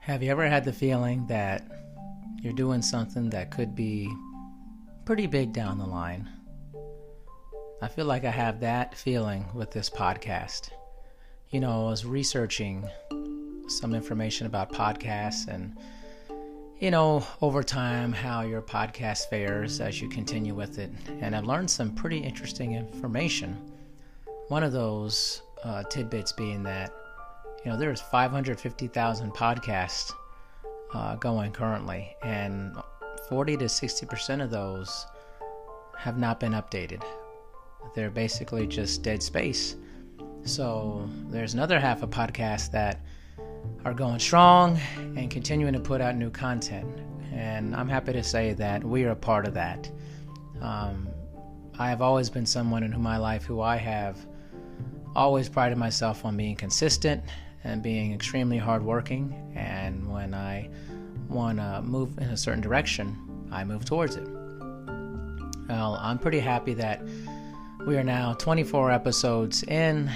Have you ever had the feeling that you're doing something that could be pretty big down the line? I feel like I have that feeling with this podcast. You know, I was researching some information about podcasts and, you know, over time, how your podcast fares as you continue with it. And I've learned some pretty interesting information. One of those uh, tidbits being that you know, there's 550,000 podcasts uh, going currently, and 40 to 60 percent of those have not been updated. They're basically just dead space. So there's another half of podcasts that are going strong and continuing to put out new content. And I'm happy to say that we are a part of that. Um, I have always been someone in my life who I have always prided myself on being consistent and being extremely hardworking. And when I want to move in a certain direction, I move towards it. Well, I'm pretty happy that we are now 24 episodes in,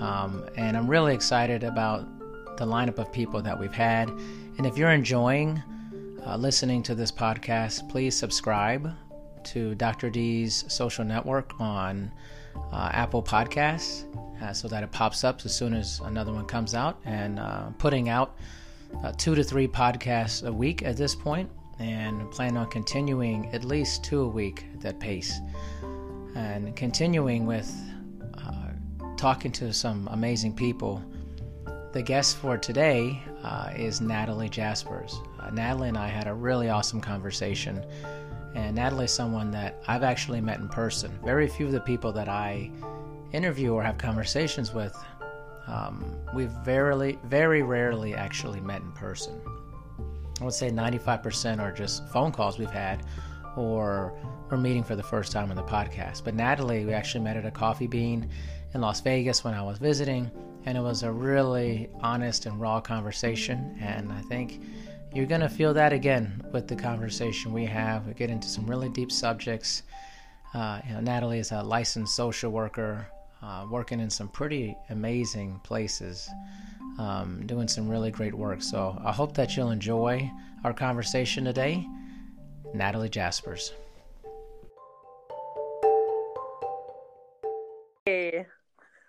um, and I'm really excited about the lineup of people that we've had. And if you're enjoying uh, listening to this podcast, please subscribe to Dr. D's social network on uh, Apple Podcasts uh, so that it pops up as soon as another one comes out. And uh, putting out uh, two to three podcasts a week at this point, and plan on continuing at least two a week at that pace. And continuing with uh, talking to some amazing people. The guest for today uh, is Natalie Jaspers. Natalie and I had a really awesome conversation. And Natalie someone that I've actually met in person. Very few of the people that I interview or have conversations with, um, we've very, very rarely actually met in person. I would say 95% are just phone calls we've had or we're meeting for the first time on the podcast. But Natalie, we actually met at a coffee bean in Las Vegas when I was visiting, and it was a really honest and raw conversation. And I think you're going to feel that again with the conversation we have. We get into some really deep subjects. Uh, you know, Natalie is a licensed social worker, uh, working in some pretty amazing places, um, doing some really great work. So I hope that you'll enjoy our conversation today. Natalie Jaspers. Hey.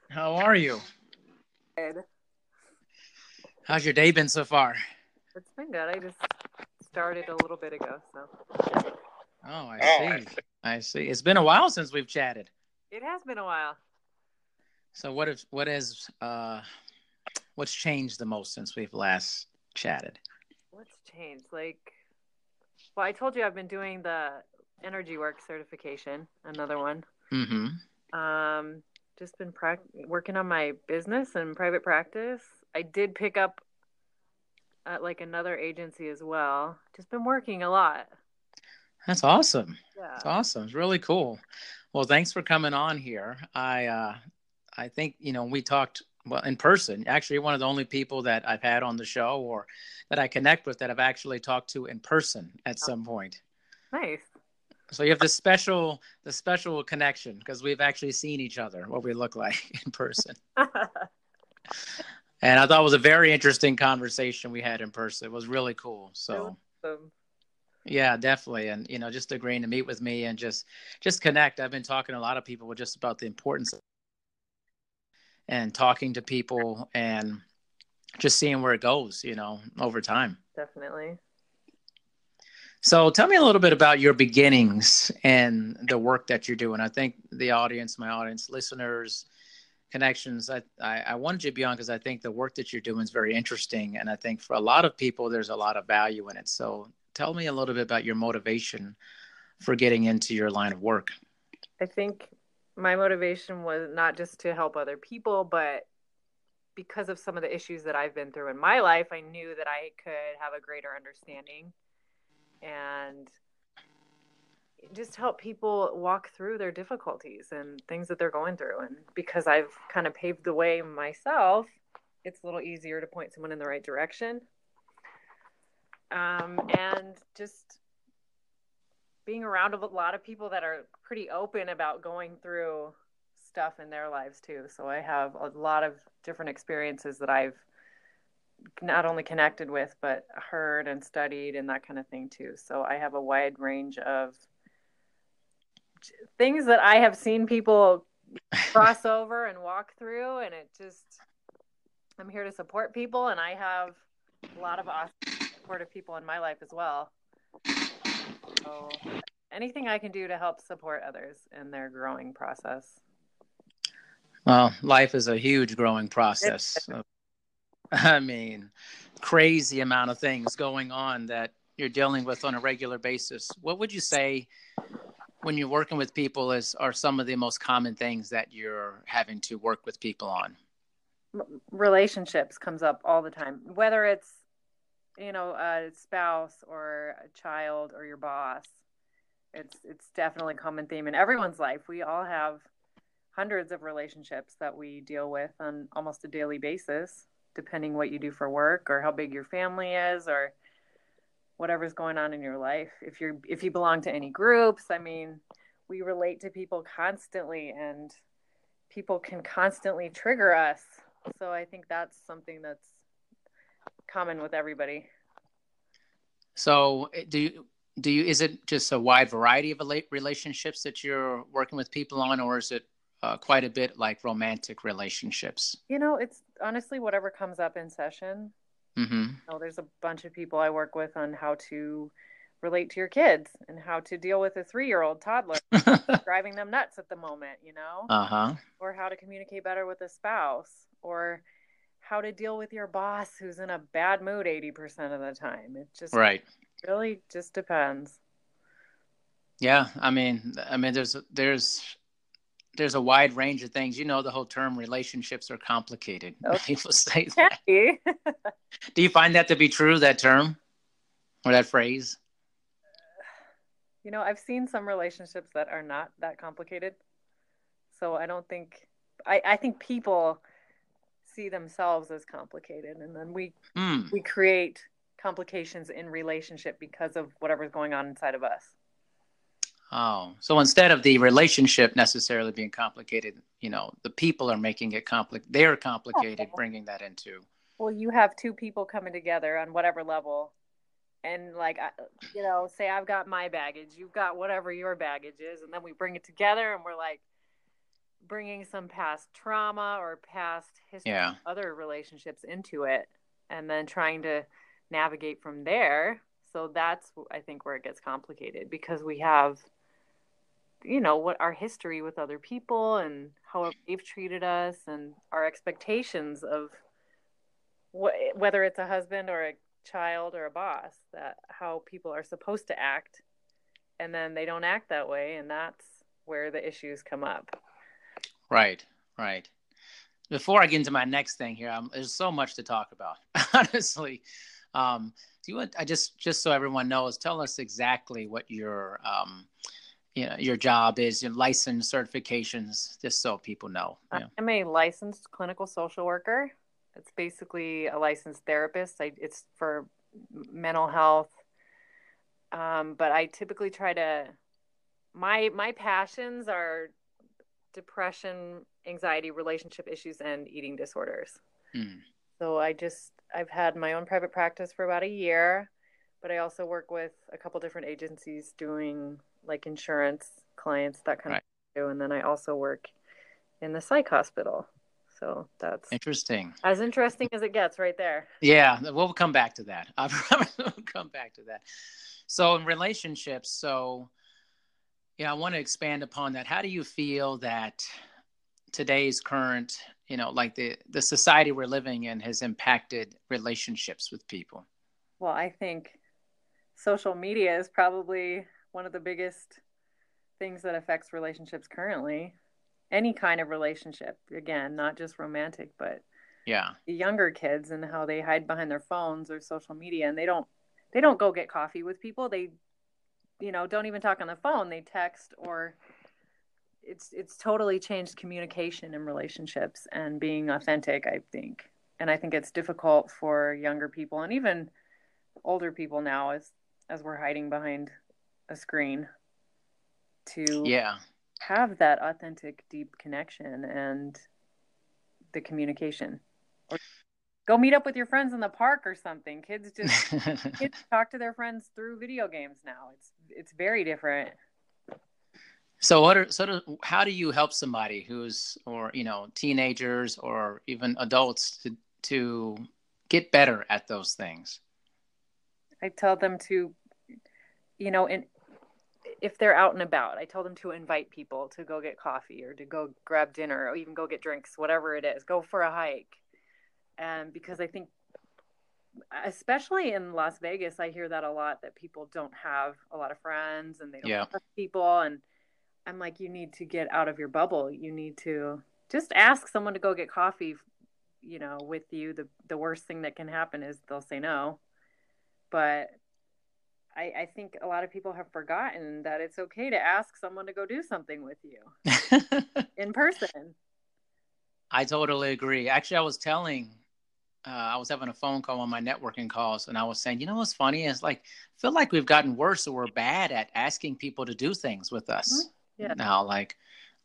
How are you? Good. How's your day been so far? It's been good. I just started a little bit ago, so. Oh, I see. I see. It's been a while since we've chatted. It has been a while. So what if what has uh what's changed the most since we've last chatted? What's changed? Like well, I told you I've been doing the energy work certification, another one. Mm-hmm. Um just been pra- working on my business and private practice. I did pick up at like another agency as well. Just been working a lot. That's awesome. Yeah. That's awesome. It's really cool. Well, thanks for coming on here. I uh I think you know we talked well in person. Actually, you're one of the only people that I've had on the show or that I connect with that I've actually talked to in person at some point. Nice. So you have the special the special connection because we've actually seen each other, what we look like in person. and I thought it was a very interesting conversation we had in person. It was really cool. So Awesome. yeah, definitely. And you know, just agreeing to meet with me and just just connect. I've been talking to a lot of people just about the importance and talking to people and just seeing where it goes, you know, over time. Definitely. So tell me a little bit about your beginnings and the work that you're doing. I think the audience, my audience, listeners, connections, I, I, I wanted you to be on because I think the work that you're doing is very interesting. And I think for a lot of people, there's a lot of value in it. So tell me a little bit about your motivation for getting into your line of work. I think my motivation was not just to help other people, but because of some of the issues that I've been through in my life, I knew that I could have a greater understanding and just help people walk through their difficulties and things that they're going through. And because I've kind of paved the way myself, it's a little easier to point someone in the right direction. Um, and just being around a lot of people that are pretty open about going through stuff in their lives too. So I have a lot of different experiences that I've not only connected with but heard and studied and that kind of thing too so i have a wide range of things that i have seen people cross over and walk through and it just i'm here to support people and i have a lot of awesome supportive people in my life as well. So anything i can do to help support others in their growing process. Well life is a huge growing process. I mean, crazy amount of things going on that you're dealing with on a regular basis. What would you say when you're working with people is are some of the most common things that you're having to work with people on? Relationships comes up all the time, whether it's you know a spouse or a child or your boss. It's it's definitely a common theme in everyone's life. We all have hundreds of relationships that we deal with on almost a daily basis depending what you do for work or how big your family is or whatever's going on in your life if you're if you belong to any groups i mean we relate to people constantly and people can constantly trigger us so i think that's something that's common with everybody so eh, do you do you is it just a wide variety of relationships that you're working with people on or is it uh, quite a bit like romantic relationships? You know, it's honestly whatever comes up in session. Mm-hmm. You know, there's a bunch of people I work with on how to relate to your kids and how to deal with a three-year-old toddler driving them nuts at the moment. You know, uh huh, or how to communicate better with a spouse, or how to deal with your boss who's in a bad mood 80% of the time. It just right really just depends. Yeah, I mean, I mean, there's there's there's a wide range of things. You know, the whole term relationships are complicated. Okay. People say that. You. Do you find that to be true, that term or that phrase? You know, I've seen some relationships that are not that complicated. So I don't think, I, I think people see themselves as complicated and then we, mm. we create complications in relationship because of whatever's going on inside of us. Oh, so instead of the relationship necessarily being complicated, you know, the people are making it complicated. They're complicated, okay. bringing that into. Well, you have two people coming together on whatever level, and like, you know, say I've got my baggage, you've got whatever your baggage is, and then we bring it together, and we're like bringing some past trauma or past history, yeah. other relationships into it, and then trying to navigate from there. So that's, I think, where it gets complicated because we have you know what our history with other people and how they've treated us and our expectations of what, whether it's a husband or a child or a boss that how people are supposed to act and then they don't act that way and that's where the issues come up. Right right. Before i get into my next thing here um, there's so much to talk about honestly. Um, do you want i just just so everyone knows tell us exactly what your um, you know, your job is your license certifications, just so people know. I'm a licensed clinical social worker. It's basically a licensed therapist. I, it's for mental health, um, but I typically try to. My my passions are depression, anxiety, relationship issues, and eating disorders. Mm. So I just I've had my own private practice for about a year, but I also work with a couple different agencies doing like insurance clients, that kind right. of thing. And then I also work in the psych hospital. So that's interesting. As interesting as it gets, right there. Yeah, we'll come back to that. I promise we'll come back to that. So in relationships, so yeah, I want to expand upon that. How do you feel that today's current, you know, like the the society we're living in has impacted relationships with people? Well, I think social media is probably one of the biggest things that affects relationships currently. Any kind of relationship again not just romantic but yeah. the younger kids and how they hide behind their phones or social media and they don't they don't go get coffee with people. They you know don't even talk on the phone. They text or it's it's totally changed communication and relationships and being authentic i think. And i think it's difficult for younger people and even older people now as as we're hiding behind a screen to yeah have that authentic deep connection and the communication go meet up with your friends in the park or something. Kids just kids talk to their friends through video games now. It's it's very different. So what are so of how do you help somebody who's or you know teenagers or even adults to to get better at those things? I tell them to, you know, and if they're out and about, I tell them to invite people to go get coffee or to go grab dinner or even go get drinks, whatever it is. Go for a hike, and because I think, especially in Las Vegas, I hear that a lot that people don't have a lot of friends and they don't Yeah. trust people, and I'm like, you need to get out of your bubble. You need to just ask someone to go get coffee, you know, with you. The the worst thing that can happen is they'll say no. But I, I think a lot of people have forgotten that it's okay to ask someone to go do something with you in person. I totally agree. Actually, I was telling, uh, I was having a phone call on my networking calls, and I was saying, you know what's funny is like, I feel like we've gotten worse, or we're bad at asking people to do things with us Yeah. now. Like,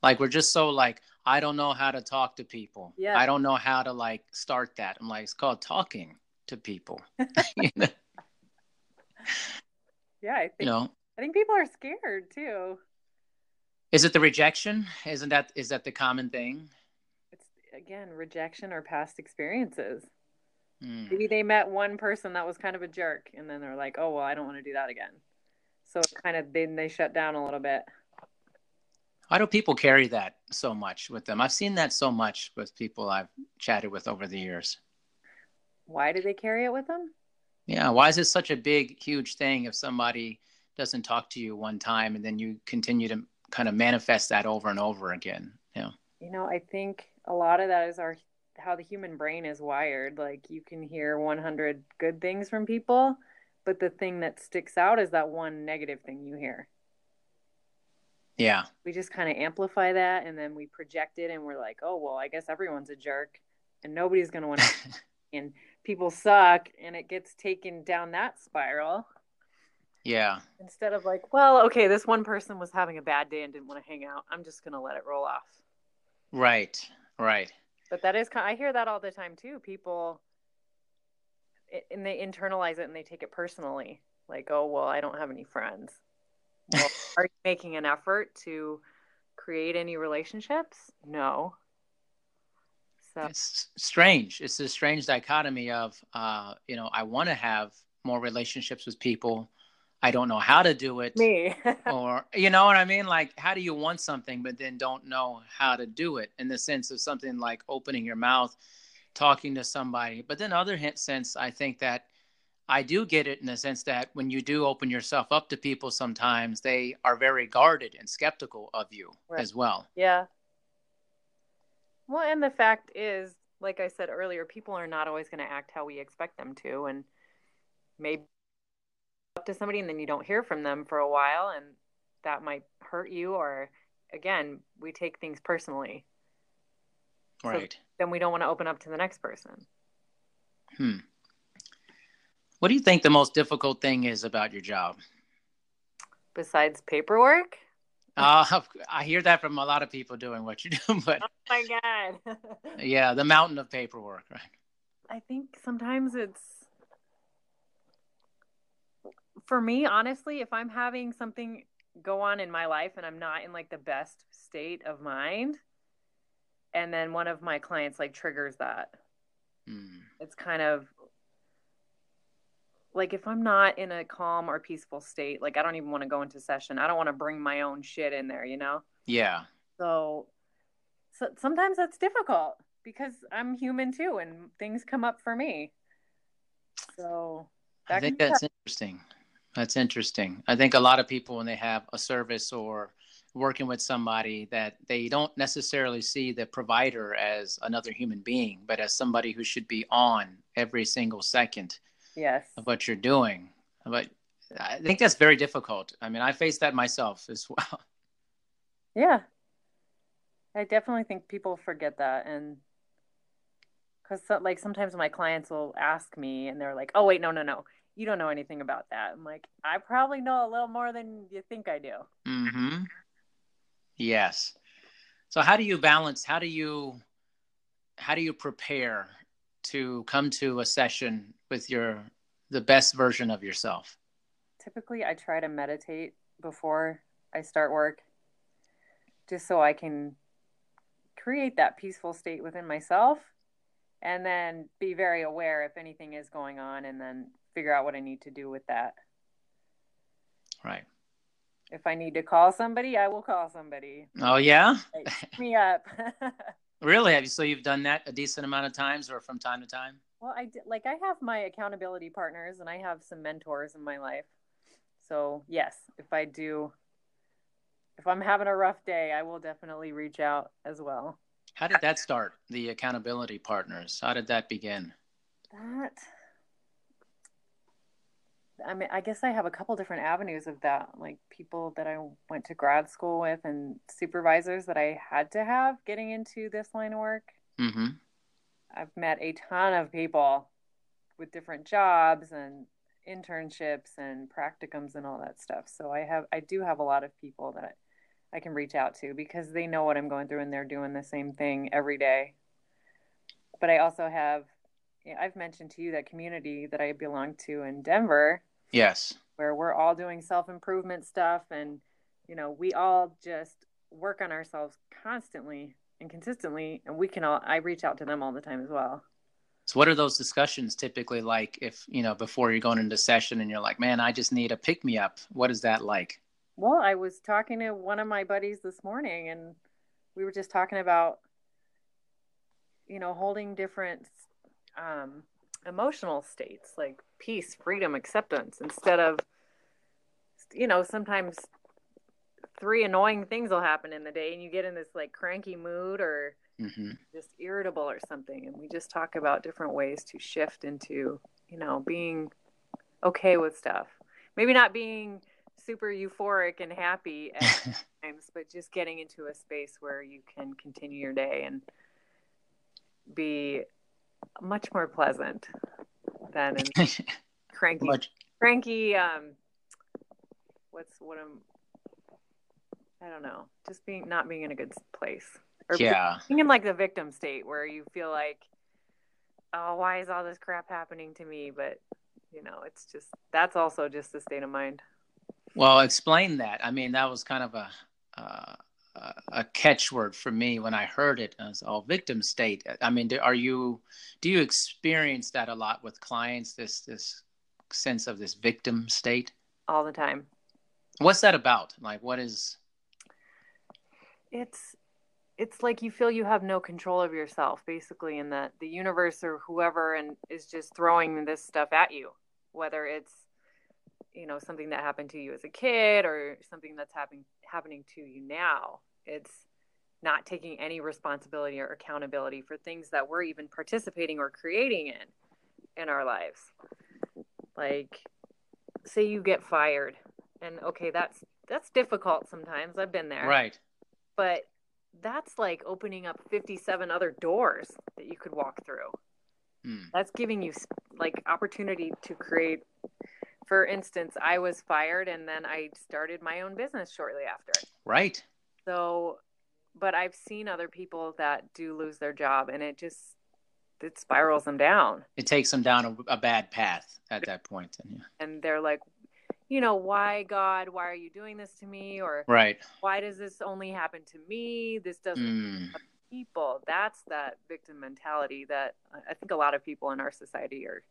like we're just so like, I don't know how to talk to people. Yeah. I don't know how to like start that. I'm like, it's called talking to people. you, know, Yeah, I think you know, I think people are scared too. is it the rejection? Isn't that is that the common thing? It's again rejection or past experiences. Hmm. Maybe they met one person that was kind of a jerk, and then they're like, "Oh well, I don't want to do that again." So it kind of then they shut down a little bit. Why do people carry that so much with them? I've seen that so much with people I've chatted with over the years. Why do they carry it with them? Yeah, why is it such a big, huge thing if somebody doesn't talk to you one time and then you continue to kind of manifest that over and over again? Yeah. You know, I think a lot of that is our how the human brain is wired. Like you can hear 100 good things from people, but the thing that sticks out is that one negative thing you hear. Yeah. We just kind of amplify that and then we project it and we're like, "Oh, well, I guess everyone's a jerk and nobody's going to want to and people suck and it gets taken down that spiral yeah. instead of like, "Well, okay, this one person was having a bad day and didn't want to hang out. I'm just going to let it roll off." Right. Right. But that is kind I hear that all the time too. People and they internalize it and they take it personally. Like, oh well, I don't have any friends. Well, are you making an effort to create any relationships? No. So It's strange. It's a strange dichotomy of, uh, you know, I want to have more relationships with people. I don't know how to do it. me. or you know what I mean? Like, how do you want something but then don't know how to do it? In the sense of something like opening your mouth, talking to somebody. But then, other hint sense, I think that I do get it in the sense that when you do open yourself up to people, sometimes they are very guarded and skeptical of you Right. as well. yeah. Well, and the fact is, like I said earlier, people are not always going to act how we expect them to, and maybe up to somebody and then you don't hear from them for a while, and that might hurt you. Or again, we take things personally, So- Right. then we don't want to open up to the next person. Hmm. What do you think the most difficult thing is about your job? Besides paperwork, Uh, I hear that from a lot of people doing what you do, but oh my god. yeah, the mountain of paperwork, right? I think sometimes it's for me, honestly, if I'm having something go on in my life and I'm not in like the best state of mind, and then one of my clients like triggers that, Hmm. it's kind of like if I'm not in a calm or peaceful state, like I don't even want to go into session. I don't want to bring my own shit in there, you know? Yeah. So, so sometimes that's difficult because I'm human too and things come up for me. So I think that's interesting. That's interesting. I think a lot of people, when they have a service or working with somebody, that they don't necessarily see the provider as another human being, but as somebody who should be on every single second yes. of what you're doing. But I think that's very difficult. I mean, I face that myself as well. Yeah. I definitely think people forget that and cuz so, like sometimes my clients will ask me and they're like, "Oh wait, no, no, no. You don't know anything about that." I'm like, "I probably know a little more than you think I do." mm-hmm Yes. So how do you balance? How do you how do you prepare to come to a session with your the best version of yourself? Typically, I try to meditate before I start work just so I can create that peaceful state within myself and then be very aware if anything is going on and then figure out what I need to do with that. Right. If I need to call somebody, I will call somebody. Oh yeah. Like, me up. really? Have you? So you've done that a decent amount of times, or from time to time? Well, I did, like I have my accountability partners, and I have some mentors in my life. So yes, if I do, if I'm having a rough day, I will definitely reach out as well. How did that start? The accountability partners. How did that begin? That I mean, I guess I have a couple different avenues of that, like people that I went to grad school with and supervisors that I had to have getting into this line of work. Mm-hmm. I've met a ton of people with different jobs and internships and practicums and all that stuff. So I have, I do have a lot of people that I can reach out to because they know what I'm going through and they're doing the same thing every day. But I also have, I've mentioned to you that community that I belong to in Denver Yes. Where we're all doing self improvement stuff and, you know, we all just work on ourselves constantly and consistently. And we can all, I reach out to them all the time as well. So, what are those discussions typically like if, you know, before you're going into session and you're like, man, I just need a pick me up? What is that like? Well, I was talking to one of my buddies this morning and we were just talking about, you know, holding different um, emotional states like peace, freedom, acceptance instead of, you know, sometimes three annoying things will happen in the day and you get in this like cranky mood or mm-hmm. just irritable or something. And we just talk about different ways to shift into, you know, being okay with stuff. Maybe not being super euphoric and happy at times, but just getting into a space where you can continue your day and be much more pleasant than and cranky, much. cranky. Um, what's what I'm. I don't know. Just being not being in a good place, or yeah, being in like the victim state where you feel like, oh, why is all this crap happening to me? But you know, it's just that's also just the state of mind. Well, explain that. I mean, that was kind of a. Uh, a catchword for me when I heard it as all victim state. I mean, do, are you do you experience that a lot with clients? This this sense of this victim state all the time. What's that about? Like, what is? It's it's like you feel you have no control of yourself, basically, in that the universe or whoever and is just throwing this stuff at you, whether it's you know something that happened to you as a kid or something that's happening happening to you now it's not taking any responsibility or accountability for things that we're even participating or creating in in our lives. Like say you get fired and okay that's that's difficult sometimes. I've been there. Right. But that's like opening up 57 other doors that you could walk through. Hmm. that's giving you like opportunity to create for instance, I was fired and then I started my own business shortly after. Right. So, but I've seen other people that do lose their job and it just it spirals them down. It takes them down a, a bad path at that point. And, yeah. and they're like, you know, why God, why are you doing this to me? Or right. why does this only happen to me? This doesn't mm. people. That's that victim mentality that I think a lot of people in our society are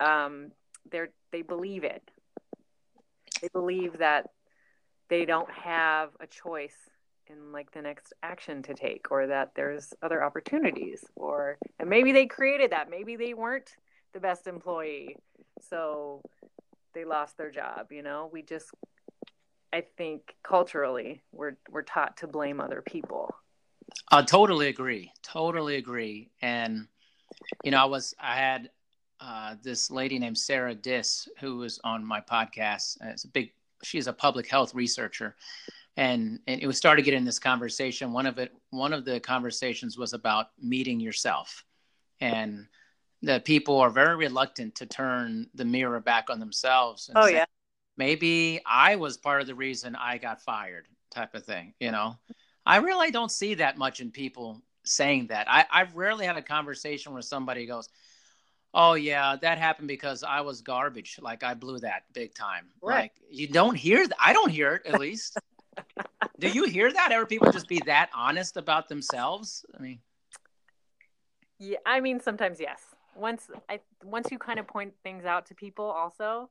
um, they're they believe it. They believe that they don't have a choice in like the next action to take or that there's other opportunities or and maybe they created that. Maybe they weren't the best employee so they lost their job you know? We just i think culturally we're we're taught to blame other people. I totally agree. Totally agree. And you know i was i had uh, this lady named Sarah Dis, who was on my podcast. Uh, it's a big, she's a public health researcher, and and it was started getting this conversation. One of it, one of the conversations was about meeting yourself, and the people are very reluctant to turn the mirror back on themselves. oh say, yeah, maybe I was part of the reason I got fired, type of thing. You know, I really don't see that much in people saying that. I, I've rarely had a conversation where somebody goes, Oh yeah, that happened because I was garbage. Like I blew that big time. Right. Like you don't hear that. I don't hear it at least. Do you hear that? Ever people just be that honest about themselves? I mean, yeah, I mean sometimes yes. Once I once you kind of point things out to people, also,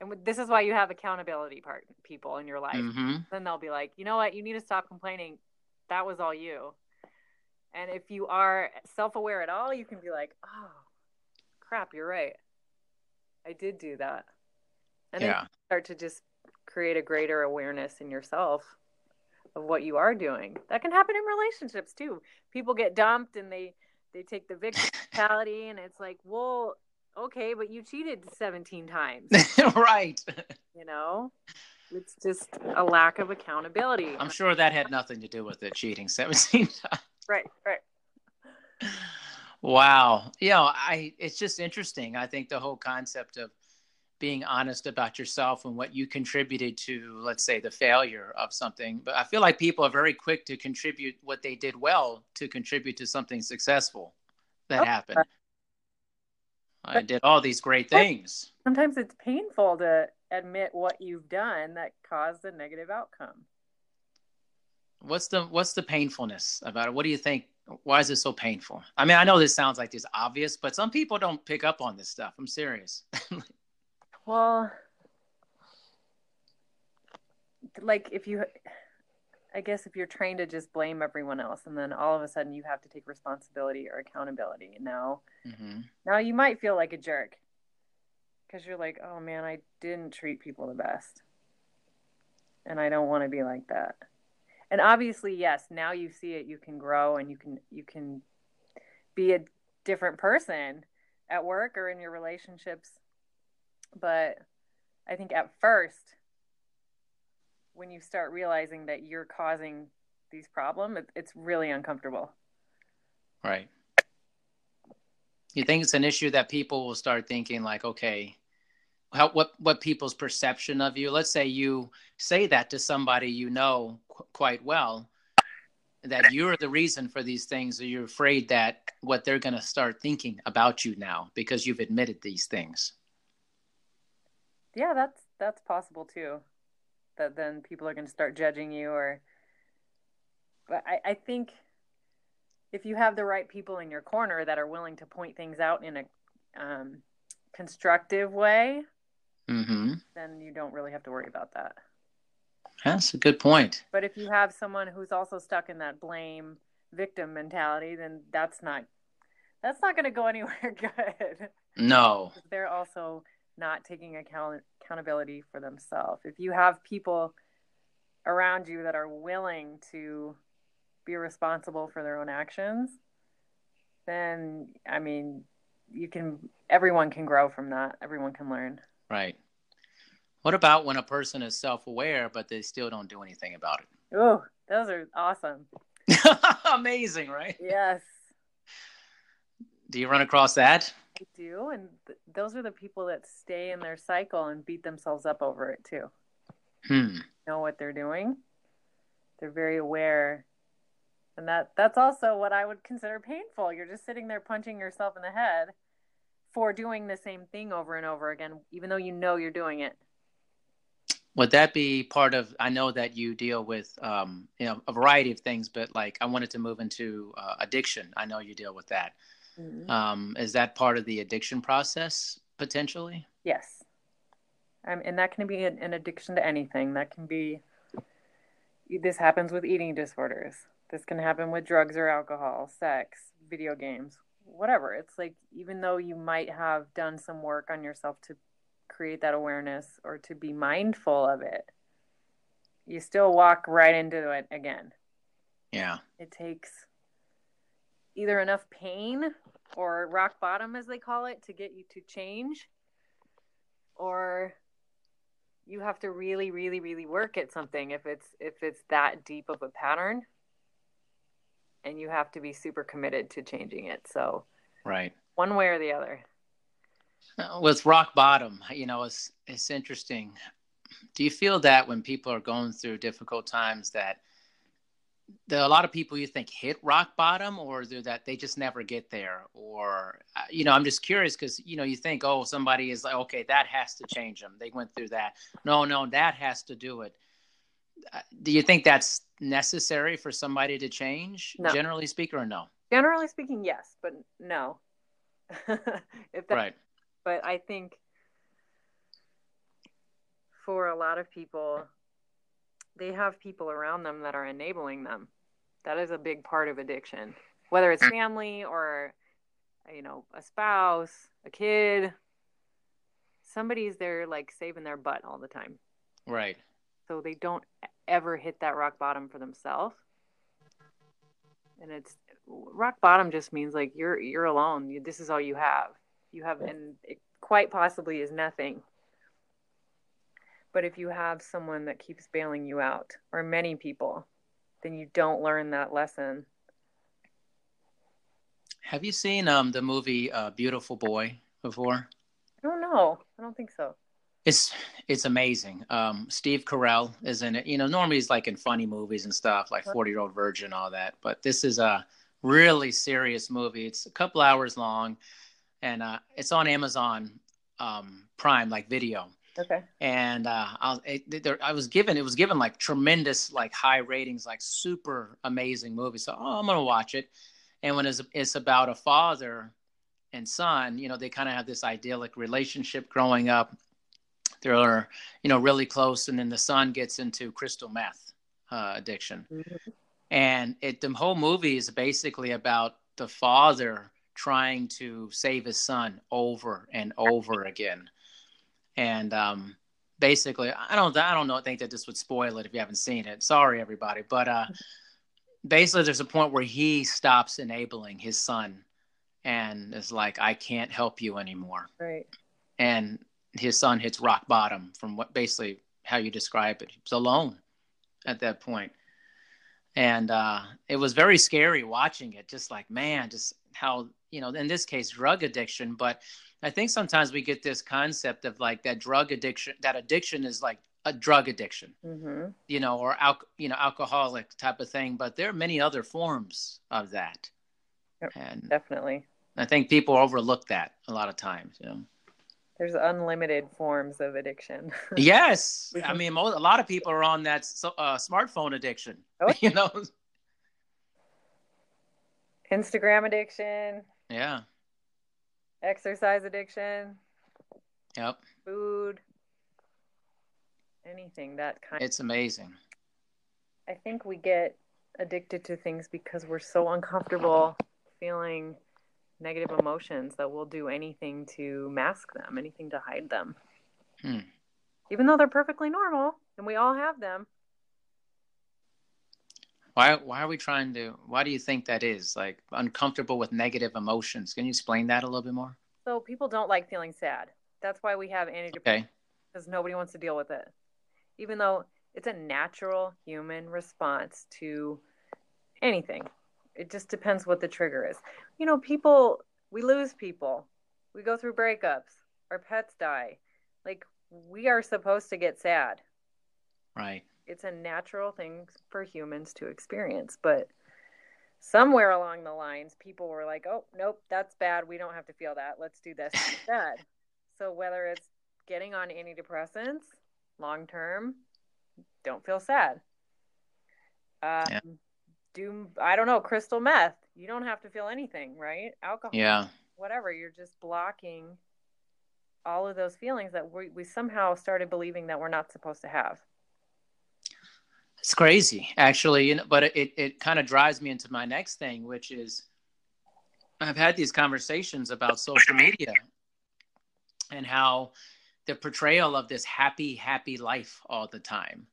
and this is why you have accountability part people in your life. Mm-hmm. Then they'll be like, you know what, you need to stop complaining. That was all you. And if you are self aware at all, you can be like, oh crap, you're right. I did do that. And yeah. then start to just create a greater awareness in yourself of what you are doing. That can happen in relationships too. People get dumped and they they take the victim mentality and it's like, "Well, okay, but you cheated 17 times." right. You know? It's just a lack of accountability. I'm sure that had nothing to do with it cheating 17 times. Right, right. Wow. You know, I it's just interesting. I think the whole concept of being honest about yourself and what you contributed to, let's say, the failure of something. But I feel like people are very quick to contribute what they did well to contribute to something successful that oh, happened. I did all these great things. Sometimes it's painful to admit what you've done that caused a negative outcome. What's the what's the painfulness about it? What do you think why is it so painful? I mean, I know this sounds like this obvious, but some people don't pick up on this stuff. I'm serious. well, like if you I guess if you're trained to just blame everyone else and then all of a sudden you have to take responsibility or accountability now mm-hmm. now you might feel like a jerk because you're like oh man i didn't treat people the best and i don't want to be like that and obviously yes now you see it you can grow and you can you can be a different person at work or in your relationships. But i think at first when you start realizing that you're causing these problems it, it's really uncomfortable. Right. You think it's an issue that people will start thinking like okay how, what what people's perception of you let's say you say that to somebody you know qu- quite well that you're the reason for these things or you're afraid that what they're going to start thinking about you now because you've admitted these things. Yeah that's that's possible too that then people are going to start judging you or but I, I think if you have the right people in your corner that are willing to point things out in a um, constructive way mm-hmm. then you don't really have to worry about that. That's a good point. But if you have someone who's also stuck in that blame victim mentality, then that's not that's not going to go anywhere good. No. They're also not taking account accountability for themselves. If you have people around you that are willing to be responsible for their own actions, then I mean, you can everyone can grow from that. Everyone can learn. Right. What about when a person is self aware, but they still don't do anything about it? Oh, those are awesome. Amazing, right? Yes. Do you run across that? I do. And th- those are the people that stay in their cycle and beat themselves up over it too. Hmm. Know what they're doing. They're very aware. And that that's also what I would consider painful. You're just sitting there punching yourself in the head for doing the same thing over and over again, even though you know you're doing it. Would that be part of? I know that you deal with, um, you know, a variety of things, but like I wanted to move into uh, addiction. I know you deal with that. Mm-hmm. Um, is that part of the addiction process potentially? Yes, um, and that can be an, an addiction to anything. That can be. This happens with eating disorders. This can happen with drugs or alcohol, sex, video games, whatever. It's like even though you might have done some work on yourself to create that awareness or to be mindful of it, you still walk right into it again. Yeah. It takes either enough pain or rock bottom as they call it to get you to change or you have to really really really work at something if it's if it's that deep of a pattern and you have to be super committed to changing it. So, right, one way or the other. Uh, with rock bottom, you know, it's it's interesting. Do you feel that when people are going through difficult times that there are a lot of people you think hit rock bottom or that they just never get there or uh, you know i'm just curious because you know you think oh somebody is like okay that has to change them they went through that no no that has to do it Uh, do you think that's necessary for somebody to change no. generally speaking or no generally speaking yes but no if that, right but i think for a lot of people they have people around them that are enabling them. That is a big part of addiction, whether it's family or, you know, a spouse, a kid. Somebody's there like saving their butt all the time. Right. So they don't ever hit that rock bottom for themselves. And it's rock bottom just means like you're you're alone. This is all you have. You have and it quite possibly is nothing but if you have someone that keeps bailing you out, or many people, then you don't learn that lesson. Have you seen um, the movie uh, Beautiful Boy before? I don't know. I don't think so. It's it's amazing. Um, Steve Carell is in it. You know, normally he's like in funny movies and stuff, like Forty Year Old Virgin, all that. But this is a really serious movie. It's a couple hours long, and uh, it's on Amazon um, Prime, like video. Okay. And uh, I, it, there, I was given it was given like tremendous like high ratings, like super amazing movie. So oh, I'm gonna watch it. And when it's, it's about a father and son, you know, they kind of have this idyllic relationship growing up. They're you know really close, and then the son gets into crystal meth uh, addiction, mm-hmm. and it the whole movie is basically about the father trying to save his son over and over again and um, basically, I don't, I don't know, think that this would spoil it if you haven't seen it. Sorry, everybody, but uh, basically, there's a point where he stops enabling his son, and is like, "I can't help you anymore." Right. And his son hits rock bottom from what basically how you describe it. He's alone at that point. And uh, it was very scary watching it, just like, man, just how, you know, in this case, drug addiction, but I think sometimes we get this concept of like that drug addiction, that addiction is like a drug addiction, mm-hmm. you know, or al- you know, alcoholic type of thing. But there are many other forms of that. Yep, and definitely. I think people overlook that a lot of times. You know, there's unlimited forms of addiction. yes, I mean, a lot of people are on that uh, smartphone addiction. Oh. You know, Instagram addiction. Yeah exercise addiction. Yep. Food. Anything that kind. It's amazing. I think we get addicted to things because we're so uncomfortable feeling negative emotions that we'll do anything to mask them, anything to hide them. Hmm. Even though they're perfectly normal and we all have them. Why why are we trying to why do you think that is? Like uncomfortable with negative emotions. Can you explain that a little bit more? So people don't like feeling sad. That's why we have antidepressants. Okay. Because nobody wants to deal with it. Even though it's a natural human response to anything. It just depends what the trigger is. You know, people we lose people. We go through breakups. Our pets die. Like we are supposed to get sad. Right it's a natural thing for humans to experience but somewhere along the lines people were like oh nope that's bad we don't have to feel that let's do this instead so whether it's getting on antidepressants long term don't feel sad um, yeah. Do i don't know crystal meth. You don't have to feel anything right? Alcohol yeah. whatever. You're just blocking all of those feelings that we, we somehow started believing that we're not supposed to have. It's crazy, actually, you know, but it, it kind of drives me into my next thing, which is I've had these conversations about social media and how the portrayal of this happy, happy life all the time.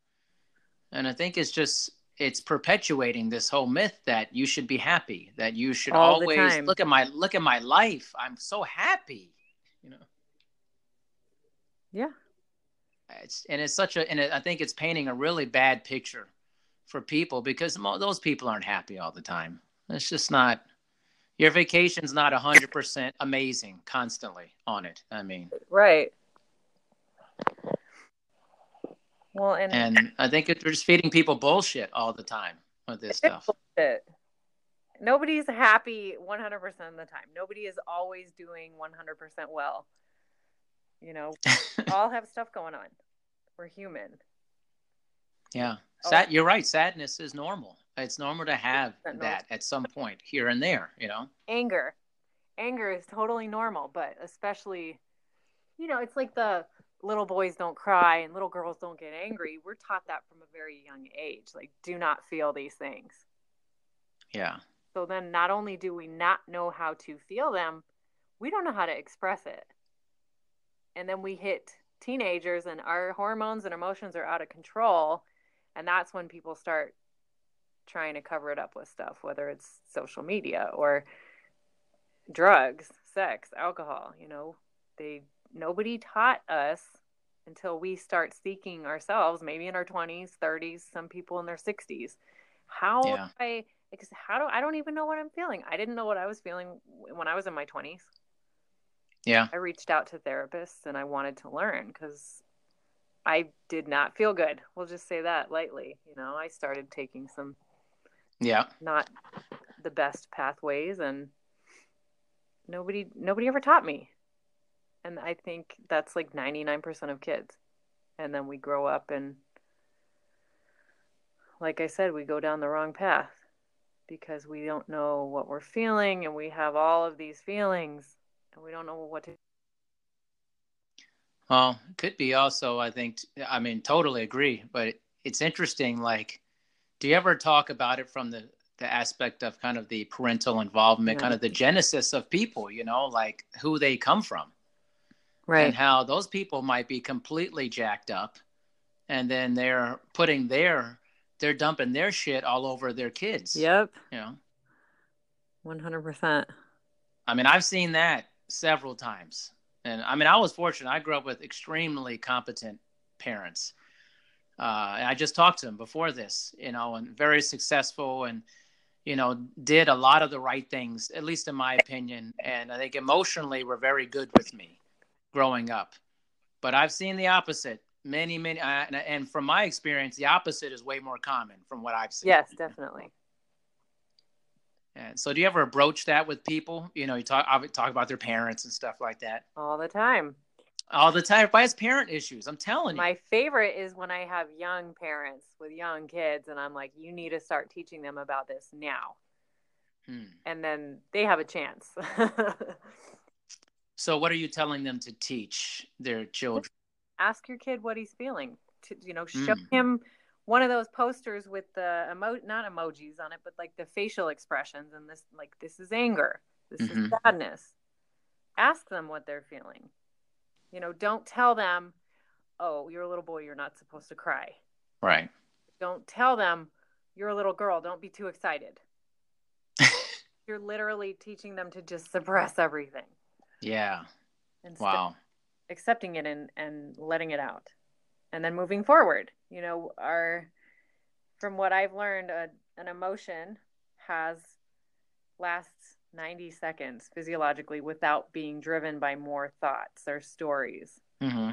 And I think it's just it's perpetuating this whole myth that you should be happy, that you should all always look at my look at my life. I'm so happy, you know. Yeah. It's, and it's such a, and it, I think it's painting a really bad picture for people because mo- those people aren't happy all the time. It's just not. Your vacation's not hundred percent amazing constantly on it. I mean, right. Well, and and I think they're just feeding people bullshit all the time. with this stuff. Bullshit. Nobody's happy 100% of the time. Nobody is always doing 100% well. You know, all have stuff going on. We're human. Yeah. Oh. Sad, oh. You're right. Sadness is normal. It's normal to have that at some point here and there, you know? Anger. Anger is totally normal, but especially, you know, it's like the little boys don't cry and little girls don't get angry. We're taught that from a very young age. Like, do not feel these things. Yeah. So then not only do we not know how to feel them, we don't know how to express it. And then we hit teenagers and our hormones and emotions are out of control. And that's when people start trying to cover it up with stuff, whether it's social media or drugs, sex, alcohol, you know, they nobody taught us until we start seeking ourselves, maybe in our 20s, 30s, some people in their 60s. How yeah. I because how do I don't even know what I'm feeling. I didn't know what I was feeling when I was in my 20s. Yeah. I reached out to therapists and I wanted to learn cuz I did not feel good. We'll just say that lightly, you know. I started taking some yeah, not the best pathways and nobody nobody ever taught me and i think that's like 99% of kids and then we grow up and like i said we go down the wrong path because we don't know what we're feeling and we have all of these feelings and we don't know what to well it could be also i think i mean totally agree but it's interesting like do you ever talk about it from the the aspect of kind of the parental involvement, yeah. kind of the genesis of people, you know, like who they come from. Right. And how those people might be completely jacked up and then they're putting their they're dumping their shit all over their kids. Yep. You know. 100%. I mean, I've seen that several times. And I mean, I was fortunate. I grew up with extremely competent parents. Uh, and I just talked to them before this, you know, and very successful and you know, did a lot of the right things, at least in my opinion. And I think emotionally were very good with me growing up. But I've seen the opposite many, many, uh, and, and from my experience, the opposite is way more common from what I've seen. Yes, definitely. And so, do you ever broach that with people? You know, you talk talk about their parents and stuff like that all the time all the time. Everybody has parent issues. I'm telling you. My favorite is when I have young parents with young kids, and I'm like, you need to start teaching them about this now. Hmm. And then they have a chance. so, what are you telling them to teach their children? Ask your kid what he's feeling. To, you know, show hmm. him one of those posters with the emo not emojis on it, but like the facial expressions and this like this is anger, this mm-hmm. is sadness. Ask them what they're feeling you know, don't tell them, oh, you're a little boy, you're not supposed to cry. Right. Don't tell them, you're a little girl, don't be too excited. you're literally teaching them to just suppress everything. Yeah. Wow. Accepting it and, and letting it out. And then moving forward. You know, our, from what I've learned, a, an emotion has lasts 90 seconds physiologically without being driven by more thoughts or stories. Mm-hmm.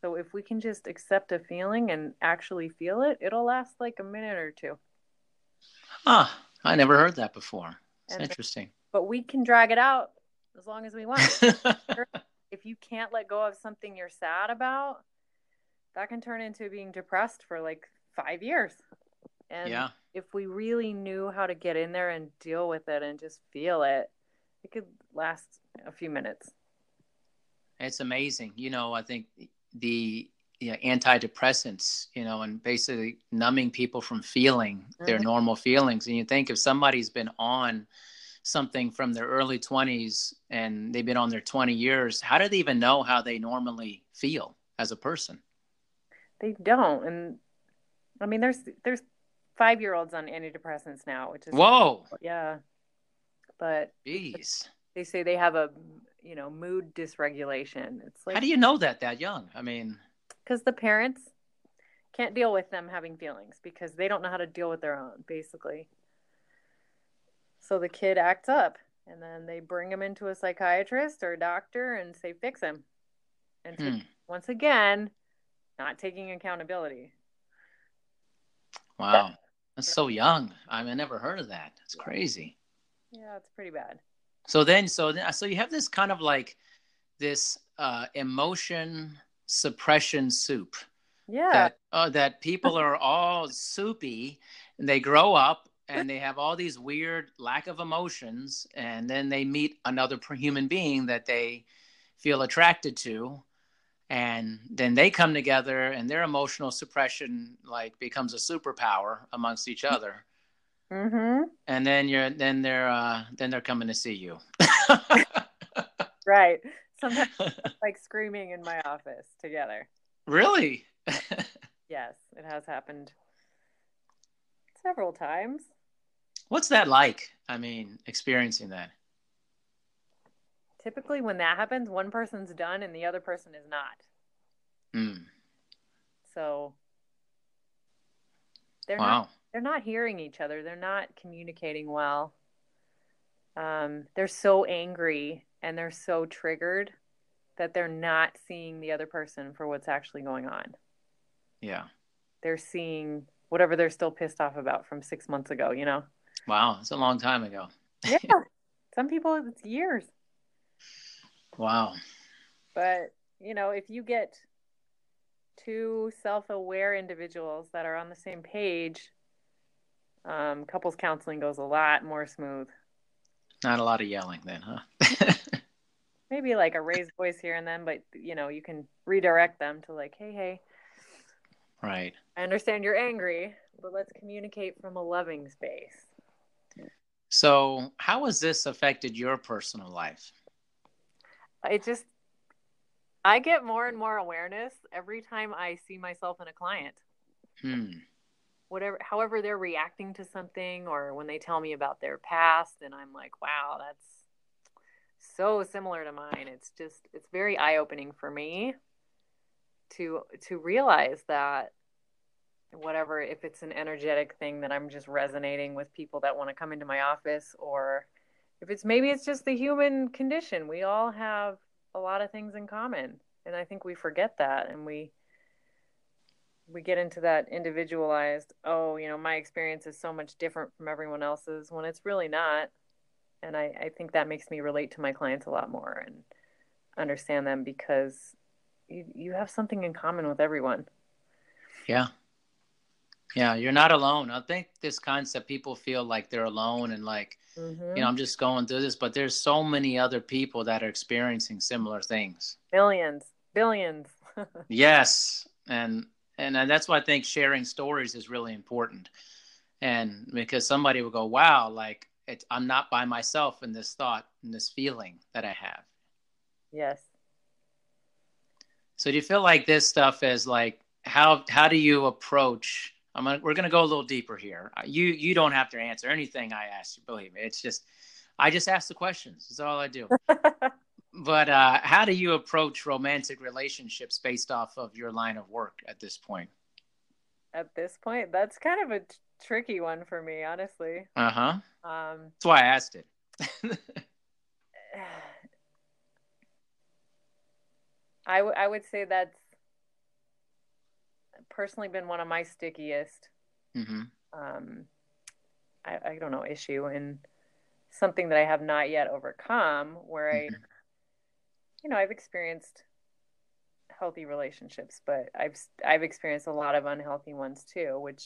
So if we can just accept a feeling and actually feel it, it'll last like a minute or two. Ah, I never heard that before. It's and, interesting. But we can drag it out as long as we want. if you can't let go of something you're sad about, that can turn into being depressed for like five years. And yeah. if we really knew how to get in there and deal with it and just feel it, it could last a few minutes. It's amazing. You know, I think the you know, antidepressants, you know, and basically numbing people from feeling mm-hmm. their normal feelings. And you think if somebody's been on something from their early 20s and they've been on their 20 years, how do they even know how they normally feel as a person? They don't. And I mean, there's there's five year olds on antidepressants now, which is whoa, yeah. But jeez, they say they have a you know mood dysregulation. It's like how do you know that that young? I mean, because the parents can't deal with them having feelings because they don't know how to deal with their own, basically. So the kid acts up, and then they bring him into a psychiatrist or a doctor and say, "Fix him." And hmm. once again, not taking accountability. Wow. That's so young. I mean, I never heard of that. It's crazy. Yeah, it's pretty bad. So then, so then, so you have this kind of like this uh, emotion suppression soup. Yeah. That uh, that people are all soupy, and they grow up and they have all these weird lack of emotions, and then they meet another human being that they feel attracted to, and then they come together, and their emotional suppression like becomes a superpower amongst each other. Mm-hmm. And then you're then they're uh, then they're coming to see you. right. Sometimes like screaming in my office together. Really? yes, it has happened several times. What's that like? I mean, experiencing that. Typically, when that happens, one person's done and the other person is not. Mm. So they're wow. not they're not hearing each other. They're not communicating well. Um, they're so angry and they're so triggered that they're not seeing the other person for what's actually going on. Yeah. They're seeing whatever they're still pissed off about from six months ago, you know? Wow. It's a long time ago. yeah. Some people, it's years. Wow. But, you know, if you get two self aware individuals that are on the same page, um, couples counseling goes a lot more smooth. Not a lot of yelling then, huh? Maybe like a raised voice here and then, but you know, you can redirect them to like, hey, hey. Right. I understand you're angry, but let's communicate from a loving space. So, how has this affected your personal life? I just, I get more and more awareness every time I see myself in a client. Hmm. Whatever, however they're reacting to something, or when they tell me about their past, and I'm like, wow, that's so similar to mine. It's just, it's very eye opening for me to to realize that whatever if it's an energetic thing that i'm just resonating with people that want to come into my office or if it's maybe it's just the human condition we all have a lot of things in common and i think we forget that and we we get into that individualized oh you know my experience is so much different from everyone else's when it's really not and i, I think that makes me relate to my clients a lot more and understand them because you, you have something in common with everyone Yeah. Yeah, you're not alone. I think this concept people feel like they're alone and like, mm-hmm. you know, I'm just going through this, but there's so many other people that are experiencing similar things. Billions, billions Yes, and and that's why I think sharing stories is really important. And because somebody will go, "Wow, like it, I'm not by myself in this thought and this feeling that I have." yes So do you feel like this stuff is like how how do you approach? I'm gonna, we're going to go a little deeper here. You you don't have to answer anything I ask you. Believe me, it's just I just ask the questions. That's all I do. but uh, how do you approach romantic relationships based off of your line of work at this point? at this point that's kind of a t- tricky one for me honestly Uh huh. um That's why I asked it. I, w- I would say that's personally been one of my stickiest hmm um I, I don't know issue and something that i have not yet overcome where i Mhm. you know i've experienced healthy relationships but i've i've experienced a lot of unhealthy ones too which